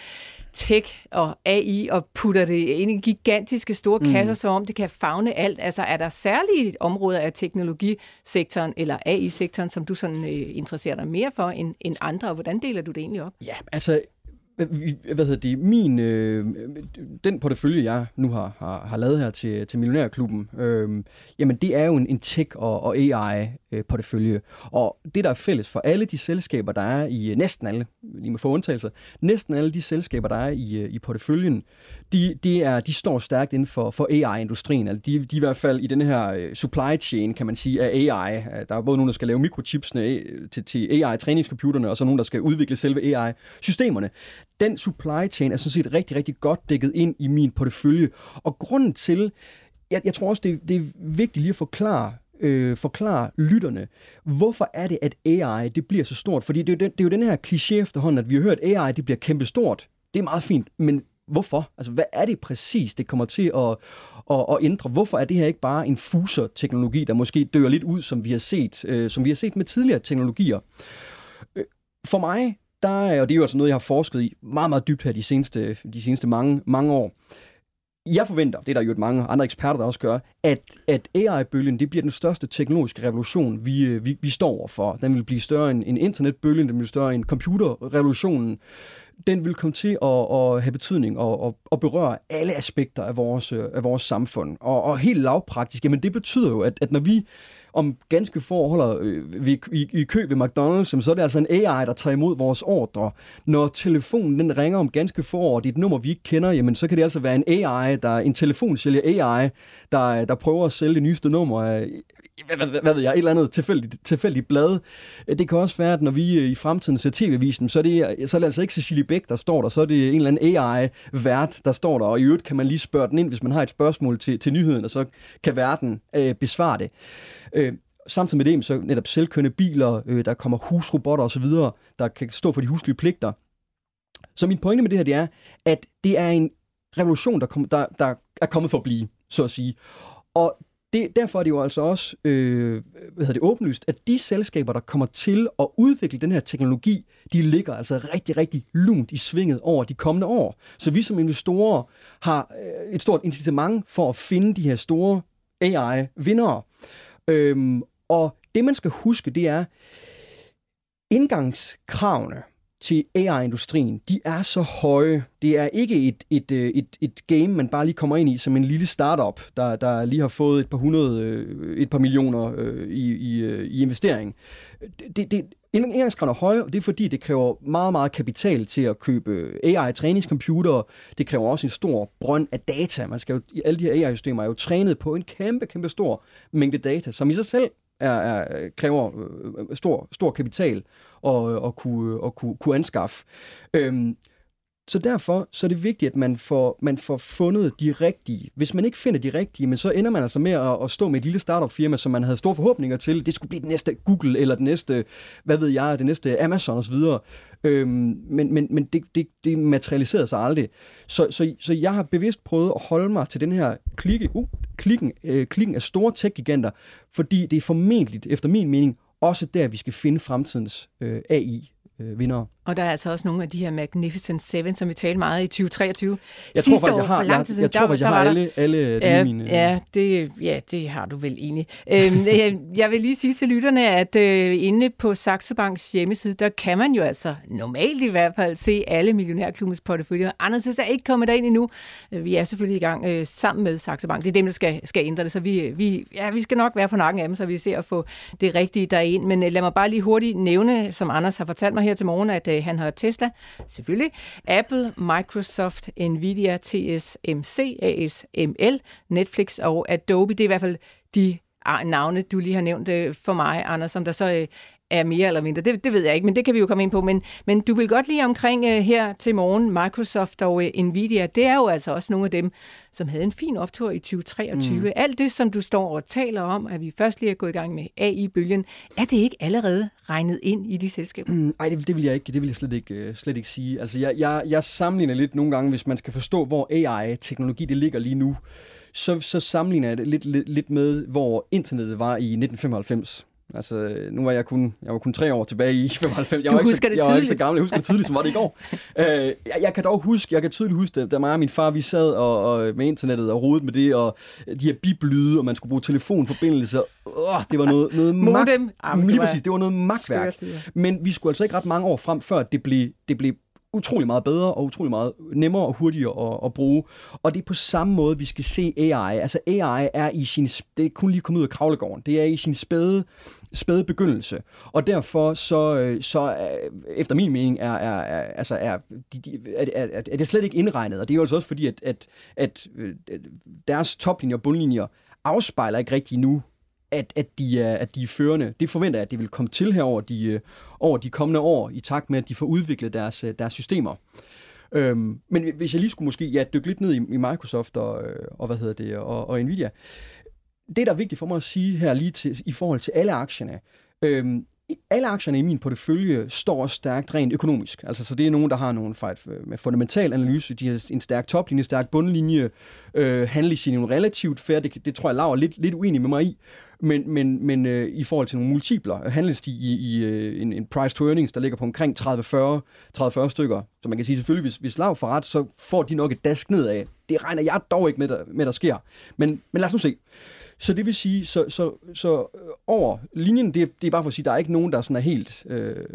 tech og AI og putter det ind i gigantiske store mm. kasser, som om det kan fagne alt. Altså er der særlige områder af teknologisektoren eller AI-sektoren, som du sådan øh, interesserer dig mere for end, end andre, og hvordan deler du det egentlig op?
Ja, altså hvad hedder det, min, øh, den portefølje, jeg nu har, har, har lavet her til, til Millionærklubben, øh, jamen det er jo en, en tech- og, og AI-portefølje. Øh, og det, der er fælles for alle de selskaber, der er i, øh, næsten alle, lige med få undtagelser, næsten alle de selskaber, der er i, øh, i porteføljen, de, de, er, de står stærkt inden for, for AI-industrien. Altså de, de er i hvert fald i den her supply chain, kan man sige, af AI. Der er både nogen, der skal lave mikrochipsene til, til AI-træningscomputerne, og så nogen, der skal udvikle selve AI-systemerne den supply chain er sådan set rigtig, rigtig godt dækket ind i min portefølje. Og grunden til, jeg, jeg tror også, det, det er vigtigt lige at forklare, øh, forklare lytterne, hvorfor er det, at AI det bliver så stort? Fordi det er, den, det er jo den her kliché efterhånden, at vi har hørt, at AI det bliver kæmpe stort. Det er meget fint, men hvorfor? Altså, hvad er det præcis, det kommer til at, at, at ændre? Hvorfor er det her ikke bare en fuser-teknologi, der måske dør lidt ud, som vi har set, øh, som vi har set med tidligere teknologier? Øh, for mig der, og det er jo altså noget, jeg har forsket i meget, meget dybt her de seneste, de seneste mange, mange år. Jeg forventer, det er der jo mange andre eksperter, der også gør, at, at AI-bølgen det bliver den største teknologiske revolution, vi, øh, vi, vi står overfor. Den vil blive større end, end internetbølgen, den vil blive større end computerrevolutionen. Den vil komme til at, at have betydning og, og, og berøre alle aspekter af vores, øh, af vores samfund. Og, og helt lavpraktisk, jamen det betyder jo, at, at når vi om ganske få holder øh, vi, i, i kø ved McDonald's, så er det altså en AI, der tager imod vores ordre. Når telefonen den ringer om ganske få år, det er et nummer, vi ikke kender, jamen så kan det altså være en AI, der en telefonsælger AI, der, der prøver at sælge det nyeste nummer af hvad, hvad, hvad ved jeg, et eller andet tilfældigt, tilfældigt blad. Det kan også være, at når vi øh, i fremtiden ser tv-avisen, så er, det, så er det altså ikke Cecilie Bæk, der står der, så er det en eller anden AI-vært, der står der, og i øvrigt kan man lige spørge den ind, hvis man har et spørgsmål til, til nyheden, og så kan verden øh, besvare det. Øh, samtidig med det, så netop selvkørende biler, øh, der kommer husrobotter osv., der kan stå for de huslige pligter. Så min pointe med det her, det er, at det er en revolution, der, kom, der, der er kommet for at blive, så at sige. Og det, derfor er det jo altså også øh, hvad hedder det, åbenlyst, at de selskaber, der kommer til at udvikle den her teknologi, de ligger altså rigtig, rigtig lunt i svinget over de kommende år. Så vi som investorer har øh, et stort incitament for at finde de her store AI-vindere. Øhm, og det, man skal huske, det er, indgangskravene til AI-industrien, de er så høje. Det er ikke et, et, øh, et, et game, man bare lige kommer ind i som en lille startup, der, der lige har fået et par hundrede, øh, et par millioner øh, i, i, øh, i investering. Det, det, Indgangskravene er høje, og det er fordi, det kræver meget, meget kapital til at købe AI-træningscomputere. Det kræver også en stor brønd af data. Man skal jo, alle de her AI-systemer er jo trænet på en kæmpe, kæmpe stor mængde data, som i sig selv er, er, kræver øh, øh, stor, stor kapital at, at, kunne, at kunne, kunne anskaffe. Øhm, så derfor så er det vigtigt, at man får, man får fundet de rigtige. Hvis man ikke finder de rigtige, men så ender man altså med at, at stå med et lille startup-firma, som man havde store forhåbninger til. Det skulle blive det næste Google, eller det næste, hvad ved jeg, det næste Amazon osv. Øhm, men men, men det, det, det materialiserede sig aldrig. Så, så, så jeg har bevidst prøvet at holde mig til den her klikke, uh, klikken, øh, klikken af store tech-giganter, fordi det er formentlig, efter min mening, også der, vi skal finde fremtidens øh, AI-vindere.
Øh, og der er altså også nogle af de her Magnificent Seven, som vi talte meget i 2023.
Jeg Sidste tror faktisk, jeg har, jeg, jeg, jeg, tror, faktisk, jeg har alle, alle
ja,
mine...
Ja det, ja, det har du vel egentlig. øhm, jeg, jeg vil lige sige til lytterne, at øh, inde på Saxo Banks hjemmeside, der kan man jo altså normalt i hvert fald se alle millionærklubbens porteføljer. Anders er ikke kommet derind endnu. Vi er selvfølgelig i gang øh, sammen med Saxo Bank. Det er dem, der skal, skal ændre det, så vi, vi, ja, vi skal nok være på nakken af dem, så vi ser at få det rigtige derind. Men øh, lad mig bare lige hurtigt nævne, som Anders har fortalt mig her til morgen, at øh, Øh, han har Tesla, selvfølgelig, Apple, Microsoft, Nvidia, TSMC, ASML, Netflix og Adobe. Det er i hvert fald de ah, navne, du lige har nævnt øh, for mig, Anders, som der så øh, er mere eller mindre. Det, det ved jeg ikke, men det kan vi jo komme ind på. Men, men du vil godt lige omkring uh, her til morgen, Microsoft og uh, Nvidia, det er jo altså også nogle af dem, som havde en fin optur i 2023. Mm. Alt det, som du står og taler om, at vi først lige er gået i gang med AI-bølgen, er det ikke allerede regnet ind i de selskaber?
Nej, mm, det, det vil jeg ikke. Det vil jeg slet ikke, uh, slet ikke sige. Altså, jeg, jeg, jeg sammenligner lidt nogle gange, hvis man skal forstå, hvor AI-teknologi det ligger lige nu, så, så sammenligner jeg det lidt, lidt, lidt med, hvor internettet var i 1995. Altså, nu var jeg kun, jeg var kun tre år tilbage i 95. Jeg
du
var ikke
husker
så,
det
jeg var ikke så gammel. Jeg husker det tydeligt, som var det i går. uh, jeg, jeg, kan dog huske, jeg kan tydeligt huske det, da mig og min far, vi sad og, og med internettet og rodet med det, og de her biblyde, og man skulle bruge telefonforbindelse. Uh, det var noget, noget
Modem. Mak-
ah, lige præcis, det var noget magtværk. Men vi skulle altså ikke ret mange år frem, før det blev, det blev utrolig meget bedre og utrolig meget nemmere og hurtigere at, at bruge. Og det er på samme måde, vi skal se AI. Altså AI er i sin, det er kun lige kommet ud af kravlegården. Det er i sin spæde, spæde begyndelse. Og derfor så, øh, så øh, efter min mening er, er, er, altså er, de, de, er, er, er det slet ikke indregnet. Og det er jo altså også fordi, at, at, at øh, deres toplinjer og bundlinjer afspejler ikke rigtig nu at, at, de er, at de er førende. Det forventer jeg, at de vil komme til her over de, over de kommende år, i takt med, at de får udviklet deres, deres systemer. Øhm, men hvis jeg lige skulle måske ja, dykke lidt ned i, i Microsoft og, og, hvad hedder det, og, og Nvidia. Det, der er vigtigt for mig at sige her lige til, i forhold til alle aktierne, øhm, alle aktierne i min portefølje står stærkt rent økonomisk. Altså, så det er nogen, der har nogle fight øh, med fundamental analyse, de har en stærk toplinje, stærk bundlinje, øh, handler i nogle relativt færre, det, det tror jeg, Laura er lidt, lidt uenig med mig i. Men, men, men øh, i forhold til nogle multipler, handles de i, i øh, en, en price to earnings, der ligger på omkring 30-40 30 stykker. Så man kan sige selvfølgelig, hvis, hvis Lav får ret, så får de nok et dask nedad. Det regner jeg dog ikke med, der, med der sker. Men, men lad os nu se. Så det vil sige, så, så, så øh, over linjen, det, det er bare for at sige, der er ikke nogen, der sådan er helt, øh,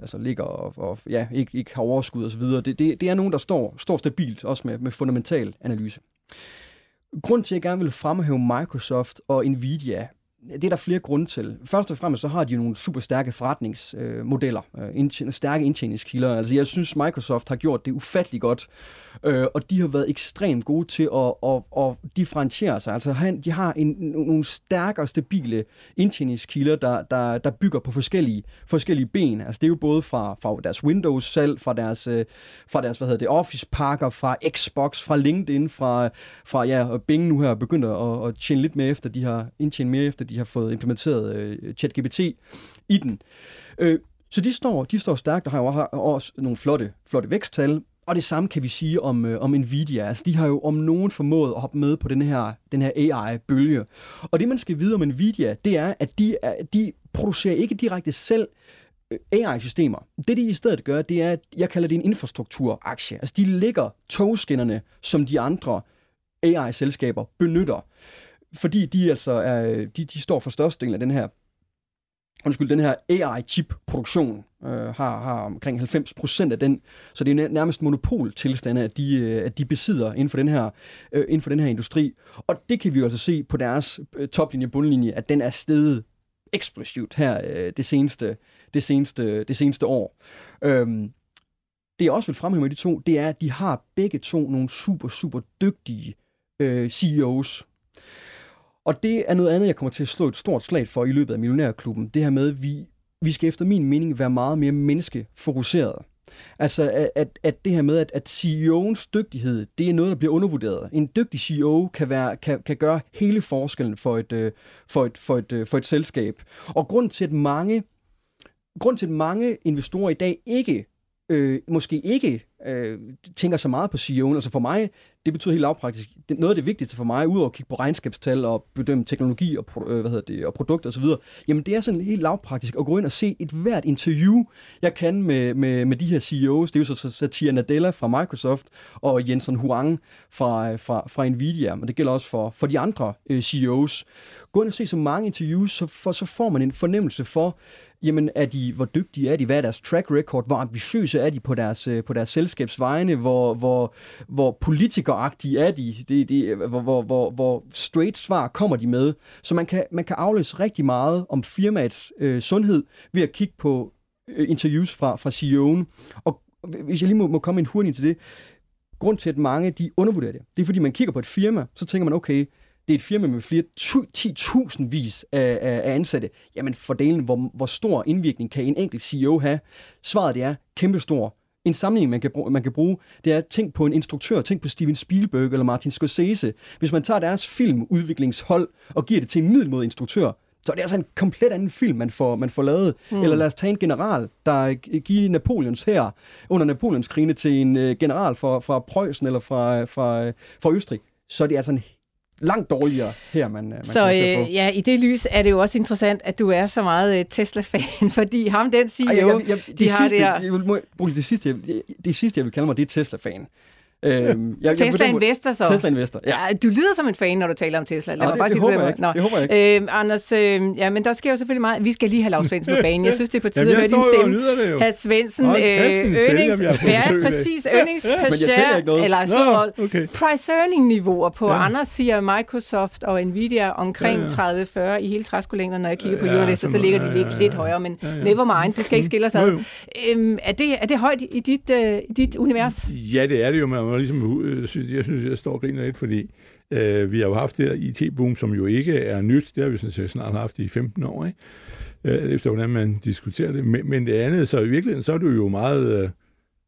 altså ligger og, og ja, ikke, ikke har overskud osv. Det, det, det er nogen, der står, står stabilt, også med, med fundamental analyse. Grund til, at jeg gerne vil fremhæve Microsoft og Nvidia, det er der flere grunde til. Først og fremmest så har de nogle super stærke forretningsmodeller, øh, indtjen, stærke indtjeningskilder. Altså jeg synes Microsoft har gjort det ufattelig godt, øh, og de har været ekstremt gode til at, at, at differentiere sig. Altså han, de har en, nogle stærke og stabile indtjeningskilder, der, der, der bygger på forskellige, forskellige ben. Altså det er jo både fra, fra deres Windows-salg, fra deres, øh, fra deres hvad hedder det, Office-pakker, fra Xbox, fra LinkedIn, fra, fra ja, Bing nu her begynder at, at tjene lidt mere efter, de har indtjent mere efter, de har fået implementeret øh, ChatGPT i den. Øh, Så de står, de står stærkt og har jo også nogle flotte, flotte væksttal. Og det samme kan vi sige om, øh, om Nvidia. Altså, de har jo om nogen formået at hoppe med på den her, den her AI-bølge. Og det, man skal vide om Nvidia, det er, at de, er, de producerer ikke direkte selv øh, AI-systemer. Det, de i stedet gør, det er, at jeg kalder det en infrastrukturaktie. Altså, de lægger togskinnerne, som de andre AI-selskaber benytter. Fordi de altså er, de, de står for størstedelen af den her undskyld, den her AI-chip-produktion øh, har, har omkring 90 procent af den, så det er nærmest monopoltilstande, at de, øh, at de besidder inden for, den her, øh, inden for den her industri. Og det kan vi jo altså se på deres øh, toplinje bundlinje, at den er steget eksplosivt her øh, det, seneste, det, seneste, det seneste år. Øhm, det jeg også vil fremhæve med de to, det er, at de har begge to nogle super, super dygtige øh, CEOs, og det er noget andet, jeg kommer til at slå et stort slag for i løbet af Millionærklubben. Det her med, at vi, vi skal efter min mening være meget mere menneskefokuseret. Altså, at, at det her med, at, at CEO'ens dygtighed, det er noget, der bliver undervurderet. En dygtig CEO kan, være, kan, kan gøre hele forskellen for et, øh, for, et, for, et, øh, for et selskab. Og grund til, at mange, grund til, at mange investorer i dag ikke øh, måske ikke øh, tænker så meget på CEO'en. Altså for mig, det betyder helt lavpraktisk. Det, noget af det vigtigste for mig, udover at kigge på regnskabstal og bedømme teknologi og, øh, hvad hedder det, og produkter osv., jamen det er sådan helt lavpraktisk at gå ind og se et hvert interview, jeg kan med, med, med de her CEOs. Det er jo så Satya Nadella fra Microsoft og Jensen Huang fra, øh, fra, fra Nvidia, men det gælder også for, for de andre øh, CEOs. Gå ind og se så mange interviews, så, for, så får man en fornemmelse for, jamen er de, hvor dygtige er de, hvad er deres track record, hvor ambitiøse er de på deres, øh, på deres selskabsvejene, hvor, hvor, hvor politikeragtige er de, det, det, hvor, hvor, hvor, hvor straight svar kommer de med. Så man kan, man kan aflæse rigtig meget om firmaets øh, sundhed ved at kigge på øh, interviews fra, fra CEO'en. Og hvis jeg lige må, må komme en hurtig til det, grund til, at mange de undervurderer det, det er, fordi man kigger på et firma, så tænker man, okay, det er et firma med flere 10.000 vis af, af, af ansatte. Jamen fordelen, hvor, hvor stor indvirkning kan en enkelt CEO have? Svaret det er kæmpestor. En sammenligning, man kan, bruge, man kan bruge, det er tænk på en instruktør, tænk på Steven Spielberg eller Martin Scorsese. Hvis man tager deres filmudviklingshold og giver det til en middelmåde instruktør, så er det altså en komplet anden film, man får, man får lavet. Mm. Eller lad os tage en general, der giver Napoleons her under Napoleons krigene til en uh, general fra, fra Preussen eller fra, fra, fra Østrig. Så er det altså en langt dårligere her, man, man
Så øh, ja, i det lys er det jo også interessant, at du er så meget uh, Tesla-fan, fordi ham, den CEO, Ej, jeg, jeg, jeg, de
det
har
sidste,
der...
Jeg vil, det, sidste, jeg, det sidste, jeg vil kalde mig, det er Tesla-fan.
Øhm, jeg, Tesla jeg, Investor så?
Tesla Investor, ja. ja.
Du lyder som en fan, når du taler om Tesla.
Lad ja, mig det, bare det, sige, håber jeg ikke. det håber jeg ikke.
Øhm, Anders, øh, ja, men der sker jo selvfølgelig meget. Vi skal lige have Lars Svendsen på banen. Jeg synes, det er på tide at høre din stemme. Hr. Svendsen, øh, earnings, ja, præcis, earnings per share, eller så, okay. price earning niveauer på ja. Anders siger Microsoft og Nvidia omkring ja, ja. 30-40 i hele træskolængden. Når jeg kigger på ja, Eurolista, så ligger de lidt, lidt højere, men ja, ja. never mind, det skal ikke skille os ad. Øhm, er, det, er det højt i dit, uh, dit univers?
Ja, det er det jo. Man må ligesom øh, jeg synes, jeg står og griner lidt, fordi øh, vi har jo haft det her IT-boom, som jo ikke er nyt. Det har vi sådan set snart haft i 15 år, ikke? Øh, efter hvordan man diskuterer det. Men, men det andet, så i virkeligheden, så er du jo meget øh,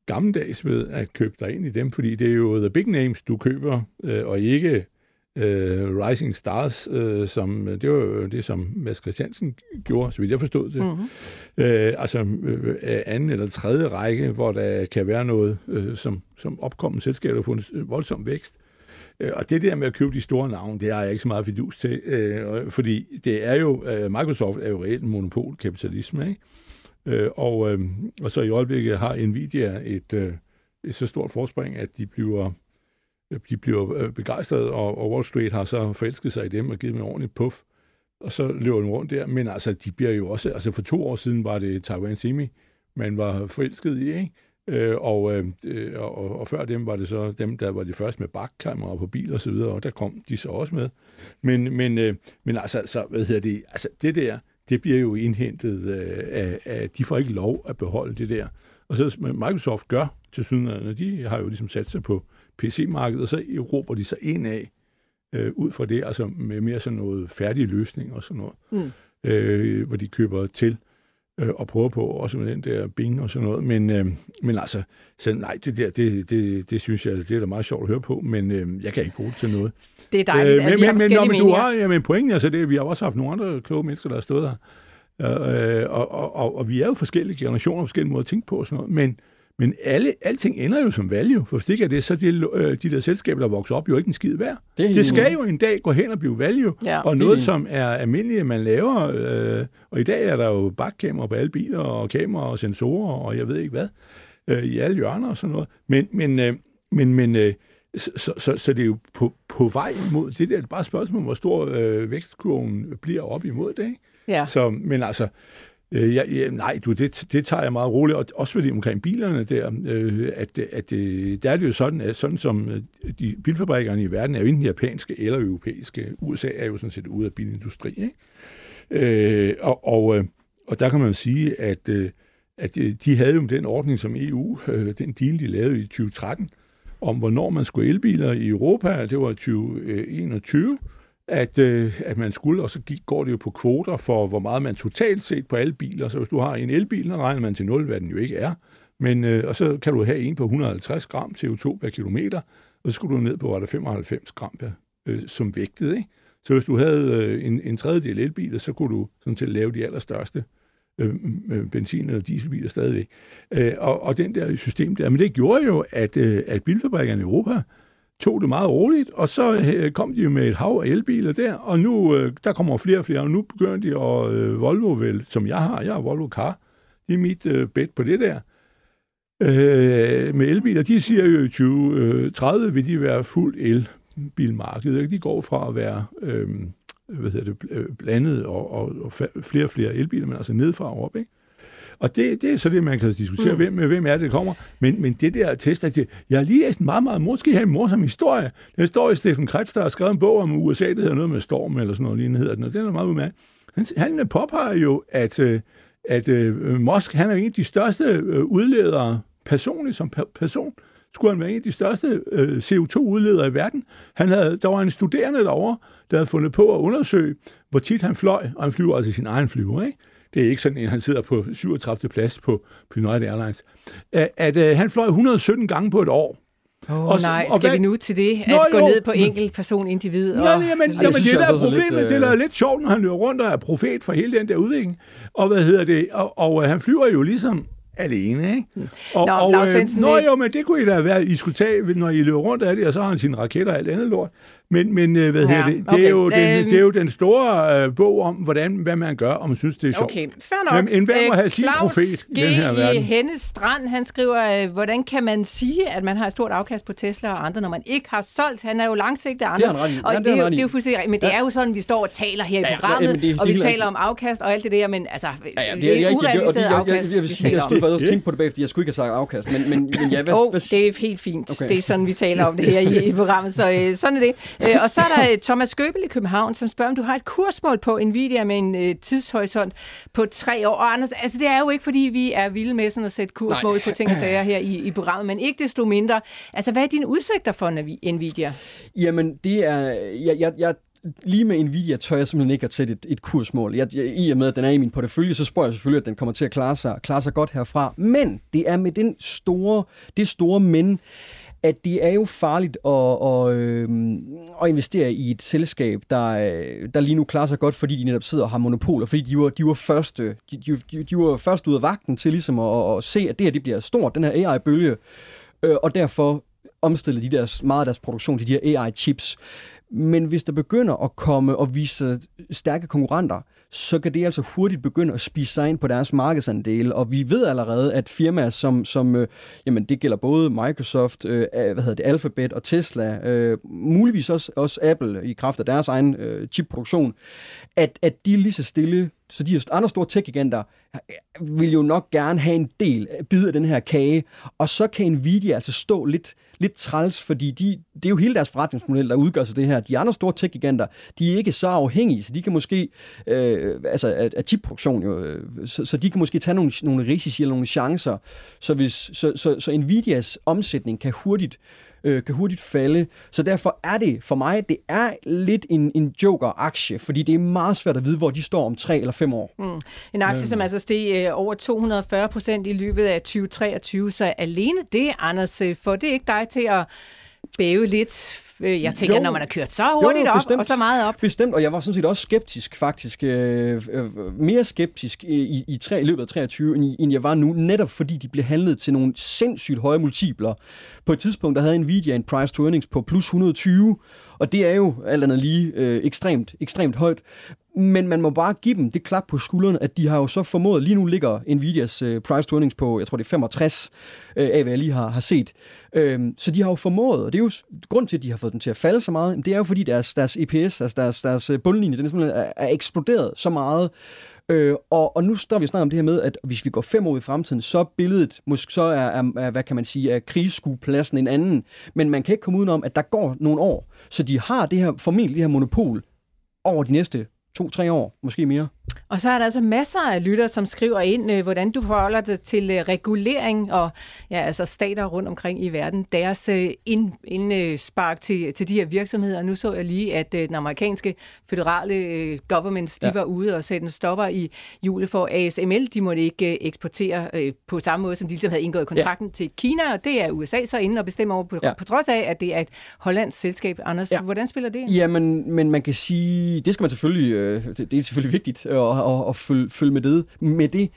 gammeldags ved at købe dig ind i dem, fordi det er jo the big names, du køber, øh, og ikke øh, Rising Stars, øh, som det var jo det, som Mads Christiansen gjorde, så vidt jeg forstod det. Mm-hmm. Øh, altså øh, anden eller tredje række, hvor der kan være noget, øh, som, som opkommende selskab har fundet voldsom vækst. Øh, og det der med at købe de store navne, det har jeg ikke så meget fidus til, øh, fordi det er jo, øh, Microsoft er jo reelt monopolkapitalisme, ikke? Øh, og, øh, og så i øjeblikket har Nvidia et, øh, et så stort forspring, at de bliver de bliver øh, begejstrede, og, Wall Street har så forelsket sig i dem og givet dem en ordentligt puff. Og så løber de rundt der. Men altså, de bliver jo også... Altså, for to år siden var det Taiwan Semi, man var forelsket i, ikke? Øh, og, øh, og, og før dem var det så dem, der var de første med bakkameraer på bil og så videre, og der kom de så også med. Men, men, øh, men altså, så, hvad hedder det, altså det der, det bliver jo indhentet øh, af, af, de får ikke lov at beholde det der. Og så Microsoft gør til sydenlandene, de har jo ligesom sat sig på PC-markedet, og så råber de sig ind af, øh, ud fra det, altså med mere sådan noget færdige løsning og sådan noget, mm. øh, hvor de køber til øh, og prøver på, også med den der Bing og sådan noget. Men, øh, men altså, så nej, det der, det, det, det synes jeg, det er da meget sjovt at høre på, men øh, jeg kan ikke bruge det til noget.
Det er dejligt, øh,
men, at vi men, har men, men, du har, ja, men pointen er så det, vi har også haft nogle andre kloge mennesker, der har stået her, Øh, og, og, og, og vi er jo forskellige generationer, forskellige måder at tænke på og sådan noget, men, men alle, alting ender jo som value, for hvis det ikke er det, så de, øh, de der selskaber, der vokser op, jo ikke en skid værd. Det, det skal jo en dag gå hen og blive value,
Ja.
og noget, som er almindeligt, man laver, øh, og i dag er der jo bakkameraer på alle biler, og kameraer og sensorer, og jeg ved ikke hvad, øh, i alle hjørner og sådan noget. Men, men, øh, men, men øh, så, så, så, så det er jo på, på vej imod det der. Det er bare et spørgsmål, hvor stor øh, vækstkurven bliver op imod det, ikke?
Ja.
Så, men altså, øh, ja, ja, nej, du, det, det tager jeg meget roligt, og også fordi omkring bilerne der, øh, at, at øh, der er det jo sådan, at sådan som øh, de bilfabrikkerne i verden er jo enten japanske eller europæiske. USA er jo sådan set ude af bilindustri, ikke? Øh, og, og, øh, og der kan man jo sige, at, øh, at de havde jo den ordning som EU, øh, den deal, de lavede i 2013, om hvornår man skulle elbiler i Europa, det var 2021, at, øh, at man skulle, og så gik, går det jo på kvoter for, hvor meget man totalt set på alle biler. Så hvis du har en elbil, så regner man til 0, hvad den jo ikke er. Men, øh, og så kan du have en på 150 gram CO2 per kilometer, og så skulle du ned på, var der 95 gram per, øh, som vægtet. Ikke? Så hvis du havde øh, en, en tredjedel elbiler, så kunne du sådan set lave de allerstørste øh, øh, benzin- eller dieselbiler stadigvæk. Øh, og, og den der system der, men det gjorde jo, at, øh, at bilfabrikkerne i Europa tog det meget roligt, og så øh, kom de jo med et hav af elbiler der, og nu, øh, der kommer flere og flere, og nu begynder de at øh, Volvo vel, som jeg har, jeg har Volvo Car, det er mit øh, bet på det der, øh, med elbiler, de siger jo i 2030 øh, vil de være fuld elbilmarked, ikke? de går fra at være øh, hvad hedder det, blandet og, og, og flere og flere elbiler, men altså nedfra og op, ikke? Og det, det er så det, man kan diskutere, mm. hvem, med hvem er det, der kommer. Men, men det der test, at det, jeg har lige læst en meget, meget, måske have en morsom historie. Der står i Steffen Kretz, der har skrevet en bog om USA, det hedder noget med storm, eller sådan noget lignende hedder den, og den er meget udmærket. Han, han påpeger jo, at, øh, at uh, Musk, han er en af de største øh, udledere personligt som per- person, skulle han være en af de største øh, CO2-udledere i verden. Han havde, der var en studerende derovre, der havde fundet på at undersøge, hvor tit han fløj, og han flyver altså sin egen flyver, ikke? Det er ikke sådan, at han sidder på 37. plads på, på United Airlines. At, at øh, han fløj 117 gange på et år.
Åh
Og
oh, nej,
og
skal
hvad-
vi nu til det? At
Nå,
gå
jo,
ned på
men-
enkelt person, individ?
Nå,
og-
jamen,
det
jamen,
synes
det
jeg
der er
er lidt,
problemet, det er
øh,
da lidt sjovt, når han løber rundt og er profet for hele den der udvikling. Og hvad hedder det? Og, og øh, han flyver jo ligesom alene, ikke? Og,
Nå,
og,
Lars
øh, nå
det-
jo, men det kunne I da være, I skulle tage, når I løber rundt af det, og så har han sine raketter og alt andet lort. Men, men øh, hvad
Ja,
hedder det? Det,
okay.
er jo den,
Øhm.
det er jo den store øh, bog om, hvordan, hvad man gør, og man synes, det er sjovt.
Okay, fair nok.
Jamen, enhver må
Øh,
have sin
Claus
profet i
G.
den her verden.
Hennes Strand, han skriver, øh, hvordan kan man sige, at man har et stort afkast på Tesla og andre, når man ikke har solgt? Han er jo langsigtet andre.
Det har han i.
Og
Ja,
det,
det har
er jo,
i.
det er jo fuldstændig. Men det
Ja.
er jo sådan, vi står og taler her i
Ja, ja,
programmet,
men det- det er
og vi taler
rigtigt.
om afkast og alt det der, men altså,
Ja, ja,
det,
det er,
er
og
urealiseret
det, jeg, jeg,
afkast,
jeg, stod
om.
faktisk også
Ja.
tænke på det bagefter, jeg skulle ikke have sagt afkast, men, men, men ja, hvad,
det er helt fint. Det er sådan, vi taler om det her i, i programmet, så øh, sådan er det. Øh, og så er der øh, Thomas Gøbel i København, som spørger, om du har et kursmål på Nvidia med en øh, tidshorisont på tre år. Og Anders, altså det er jo ikke, fordi vi er vilde med sådan at sætte kursmål
Nej.
på ting og sager her i, i programmet, men ikke desto mindre. Altså, hvad er dine udsigter for Nvidia?
Jamen, det er... Jeg, jeg, jeg, lige med Nvidia tør jeg simpelthen ikke at sætte et, et kursmål. Jeg, jeg, I og med, at den er i min portefølje, så spørger jeg selvfølgelig, at den kommer til at klare sig, klare sig godt herfra. Men det er med den store, det store men, at det er jo farligt at, at, øh, at investere i et selskab, der, øh, der lige nu klarer sig godt, fordi de netop sidder og har monopoler, fordi de var, de var, første, de, de, de var først ud af vagten til ligesom at, at se, at det her det bliver stort, den her AI-bølge, øh, og derfor omstille de deres, meget af deres produktion til de her AI-chips. Men hvis der begynder at komme og vise stærke konkurrenter, så kan det altså hurtigt begynde at spise sig ind på deres markedsandel. Og vi ved allerede, at firmaer som, som øh, jamen det gælder både Microsoft, øh, øh, hvad hedder det, Alphabet og Tesla, øh, muligvis også, også Apple i kraft af deres egen øh, chipproduktion, at, at de lige så stille, så de andre store tech-giganter øh, vil jo nok gerne have en del øh, bid af den her kage, og så kan Nvidia altså stå lidt, lidt træls, fordi de, det er jo hele deres forretningsmodel, der udgør sig det her. De andre store tech-giganter, de er ikke så afhængige, så de kan måske, øh, altså af, af chipproduktion jo, øh, så, så de kan måske tage nogle, nogle risici eller nogle chancer, så, hvis, så, så, så Nvidias omsætning kan hurtigt øh, kan hurtigt falde. Så derfor er det for mig, det er lidt en, en joker-aktie, fordi det er meget svært at vide, hvor de står om tre eller fem år.
Mm. En aktie, som altså steg øh, over 240 procent i løbet af 2023, så alene det, Anders, øh, får det ikke dig til at bæve lidt? Øh, Jeg tænker,
Jo.
når man har kørt så hurtigt
jo,
op
bestemt.
og så meget op.
Bestemt, og jeg var sådan set også skeptisk faktisk, øh, øh, mere skeptisk i, i, i, tre, i løbet af 23, end, i- end jeg var nu, netop fordi de blev handlet til nogle sindssygt høje multipler. På et tidspunkt, der havde Nvidia en price to earnings på plus 120, og det er jo alt andet lige øh, ekstremt, ekstremt højt. Men man må bare give dem det klap på skuldrene, at de har jo så formået, lige nu ligger Nvidias øh, price to earnings på, jeg tror det er 65, øh, af hvad jeg lige har, har set. Øhm, så de har jo formået, og det er jo grund til, at de har fået den til at falde så meget, det er jo fordi deres, deres EPS, altså deres, deres øh, bundlinje, den er, simpelthen er, er eksploderet så meget. Øh, og, og nu står vi snart om det her med, at hvis vi går fem år i fremtiden, så billedet, måske så er, er, er hvad kan man sige, er krigsskuepladsen en anden. Men man kan ikke komme udenom, at der går nogle år. Så de har det her, formentlig det her monopol over de næste to-tre år, måske mere.
Og så er der altså masser af lytter, som skriver ind, øh, hvordan du forholder dig til øh, regulering og ja, altså stater rundt omkring i verden, deres øh, ind, indspark til, til de her virksomheder. Nu så jeg lige, at den amerikanske føderale øh, governments, de
Ja.
var ude og sætte en stopper i jule for ASML. De måtte ikke eksportere på samme måde, som de ligesom havde indgået kontrakten ja. til Kina, og det er USA så inde og bestemmer over på, ja. På trods af, at det er et hollandsk selskab. Anders, ja. Hvordan spiller det? ind?
Ja, men, man kan sige, det skal man selvfølgelig, det er selvfølgelig vigtigt og, og, og følge, følge med det. Med det.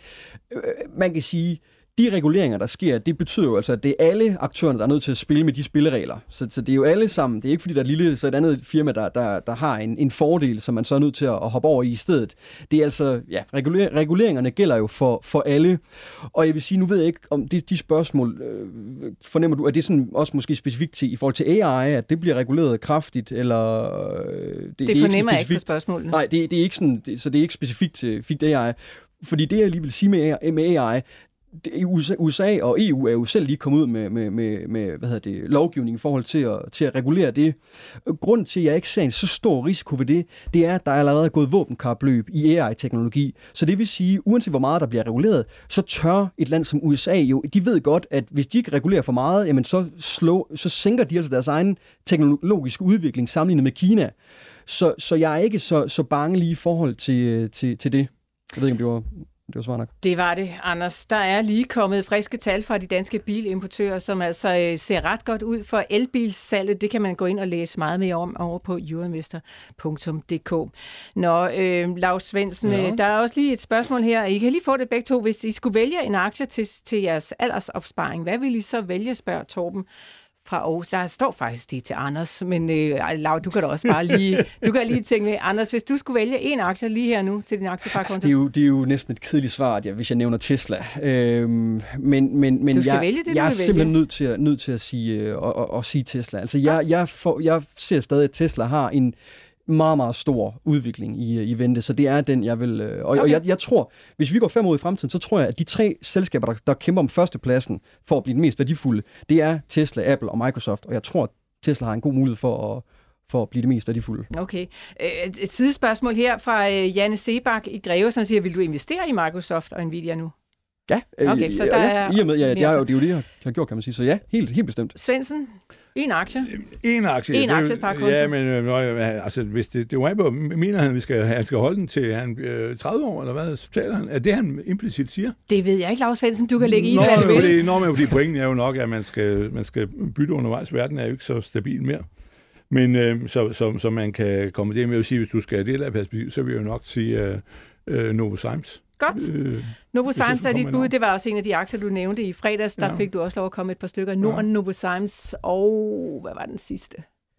Øh, man kan sige, de reguleringer, der sker, det betyder jo altså, at det er alle aktørerne, der er nødt til at spille med de spilleregler. Så, så det er jo alle sammen. Det er ikke fordi, der er lille, så et andet firma, der, der, der har en, en fordel, som man så er nødt til at, at hoppe over i i stedet. Det er altså, ja, reguler, reguleringerne gælder jo for, for alle. Og jeg vil sige, nu ved jeg ikke, om de, de spørgsmål, øh, fornemmer du, at det er sådan også måske specifikt til, i forhold til AI, at det bliver reguleret kraftigt, eller... Øh, det,
Det,
er
det fornemmer jeg ikke på spørgsmålene.
Nej, det, det er ikke sådan, det, så det er ikke specifikt til figt AI. Fordi det, jeg lige vil sige med AI, med AI det, i USA, USA og EU er jo selv lige kommet ud med, med, med, med hvad hedder det, lovgivning i forhold til at, til at regulere det. Grunden til, at jeg ikke ser en så stor risiko ved det, det er, at der er allerede gået våbenkapløb i AI-teknologi. Så det vil sige, uanset hvor meget der bliver reguleret, så tør et land som USA jo, de ved godt, at hvis de ikke regulerer for meget, jamen så, slå, så sænker de altså deres egen teknologiske udvikling sammenlignet med Kina. Så, så jeg er ikke så, så bange lige i forhold til, til, til det. Jeg ved ikke, om det var, det var svar nok.
Det var det, Anders. Der er lige kommet friske tal fra de danske bilimportører, som altså øh, ser ret godt ud for elbilssalget. Det kan man gå ind og læse meget mere om over på euroinvestor.dk. Nå, øh, Lars Svendsen,
Ja.
ja. der er også lige et spørgsmål her. I kan lige få det begge to. Hvis I skulle vælge en aktie til, til jeres aldersopsparing, hvad vil I så vælge, spørger Torben fra Aarhus. Der står faktisk det til Anders, men øh, Laura, du kan da også bare lige, du kan lige tænke med, Anders, hvis du skulle vælge en aktie lige her nu til din
Altså,
aktieparkonto,
det, er jo, det er jo næsten et kedeligt svar, at jeg, hvis jeg nævner Tesla. Øhm, men men, men jeg,
vælge det,
jeg er simpelthen
vælge.
nødt til, at, nødt til at sige, øh, og, og, og sige Tesla. Altså, jeg, jeg, får, jeg ser stadig, at Tesla har en meget, meget stor udvikling i, i vente, så det er den, jeg vil... øh, Og, okay. og jeg, jeg tror, hvis vi går fem år i fremtiden, så tror jeg, at de tre selskaber, der, der kæmper om førstepladsen for at blive den mest værdifulde, det er Tesla, Apple og Microsoft. Og jeg tror, at Tesla har en god mulighed for at, for at blive det mest værdifulde.
Okay. Øh, Et sidespørgsmål her fra øh, Janne Sebak i Greve, som siger, vil du investere i Microsoft og Nvidia nu?
Ja, øh,
Okay, så der
ja,
er
i og med, ja, det, er
mere-
jo, det er jo det, jeg har gjort, kan man sige. Så ja, helt, helt bestemt.
Svendsen, en aktie.
En aktie.
En
det er jo-
aktiesparekonto.
Ja, men øh, nøj, altså, hvis det, det var mener han, at vi skal, han skal holde den til han, øh, 30 år, eller hvad taler han? Er det, han implicit siger?
Det ved jeg ikke, Lars Svendsen. Du kan lægge i, hvad du vil.
Fordi, nå, men fordi pointen er jo nok, at man skal, man skal bytte undervejs. Verden er jo ikke så stabil mere. Men øh, så, så, så man kan komme det med at sige, hvis du skal have det der perspektiv, så vil jeg jo nok sige øh, øh, Novozymes.
Godt.
Øh,
Novozymes
så
er dit bud. Det var også en af de aktier, du nævnte i fredags. Der
Ja.
fik du også lov at komme et par stykker. Norden, Novozymes og... Hvad var den sidste?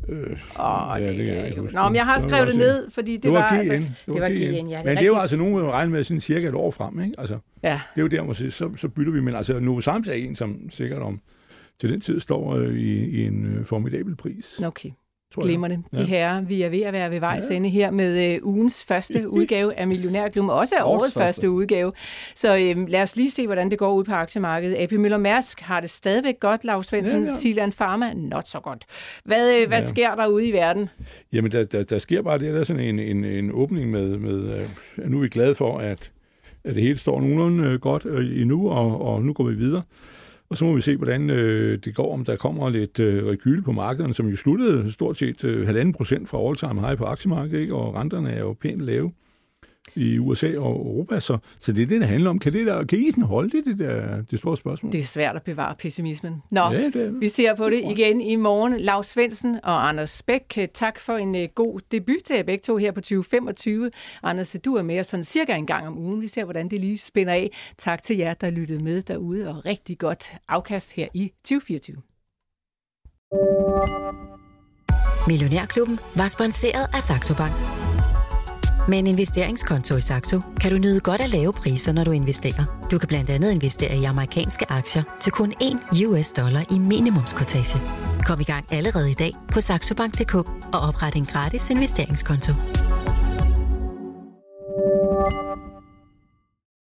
øh,
Åh,
Ja,
det,
det jeg ikke.
Nå, men jeg har skrevet det ned, fordi det,
det var,
var...
GN.
Altså,
det
var
GN.
GN, ja. Det
Men det er jo altså nogen, der regner med sådan cirka et år frem. Ikke? Altså,
Ja.
det er jo der, måske, så, så bytter vi. Men altså, Novozymes er en, som sikkert om til den tid står øh, i, i en øh, formidabel pris.
Okay.
Jeg.
Glimrende. De
Ja.
herrer, vi er ved at være ved vejs
Ja.
ende her med øh, ugens første udgave af Millionærklubben, og også af årets, første.
første.
udgave. Så øh, lad os lige se, hvordan det går ud på aktiemarkedet. AP Møller Mærsk har det stadigvæk godt, Lars Svendsen.
Ja,
Ja,
ja.
ja. Silan Pharma, not så godt. Hvad, øh, hvad
Ja.
sker der ude i verden?
Jamen, der, der, der sker bare det, der er sådan en, en, en åbning med, med øh, nu er vi glade for, at, at det hele står nogenlunde øh, godt øh, endnu, og, og nu går vi videre. Og så må vi se, hvordan øh, det går, om der kommer lidt øh, rekyl på markederne, som jo sluttede stort set øh, halvanden procent fra all-time high på aktiemarkedet, ikke? og renterne er jo pænt lave i USA og Europa. Så, så det er det, det handler om. Kan, det der, kan isen holde det, det, der, det store spørgsmål?
Det er svært at bevare pessimismen. Nå,
Ja, det er
vi ser på det igen i morgen. Lars Svendsen og Anders Bæk, tak for en øh, god debut til jer begge to her på 2025. Anders, du er med os sådan cirka en gang om ugen. Vi ser, hvordan det lige spænder af. Tak til jer, der lyttede med derude, og rigtig godt afkast her i 2024.
Millionærklubben var sponsoreret af Saxo Bank. Med en investeringskonto i Saxo kan du nyde godt af lave priser, når du investerer. Du kan blandt andet investere i amerikanske aktier til kun 1 US dollar i minimumskortage. Kom i gang allerede i dag på saxobank.dk og opret en gratis investeringskonto.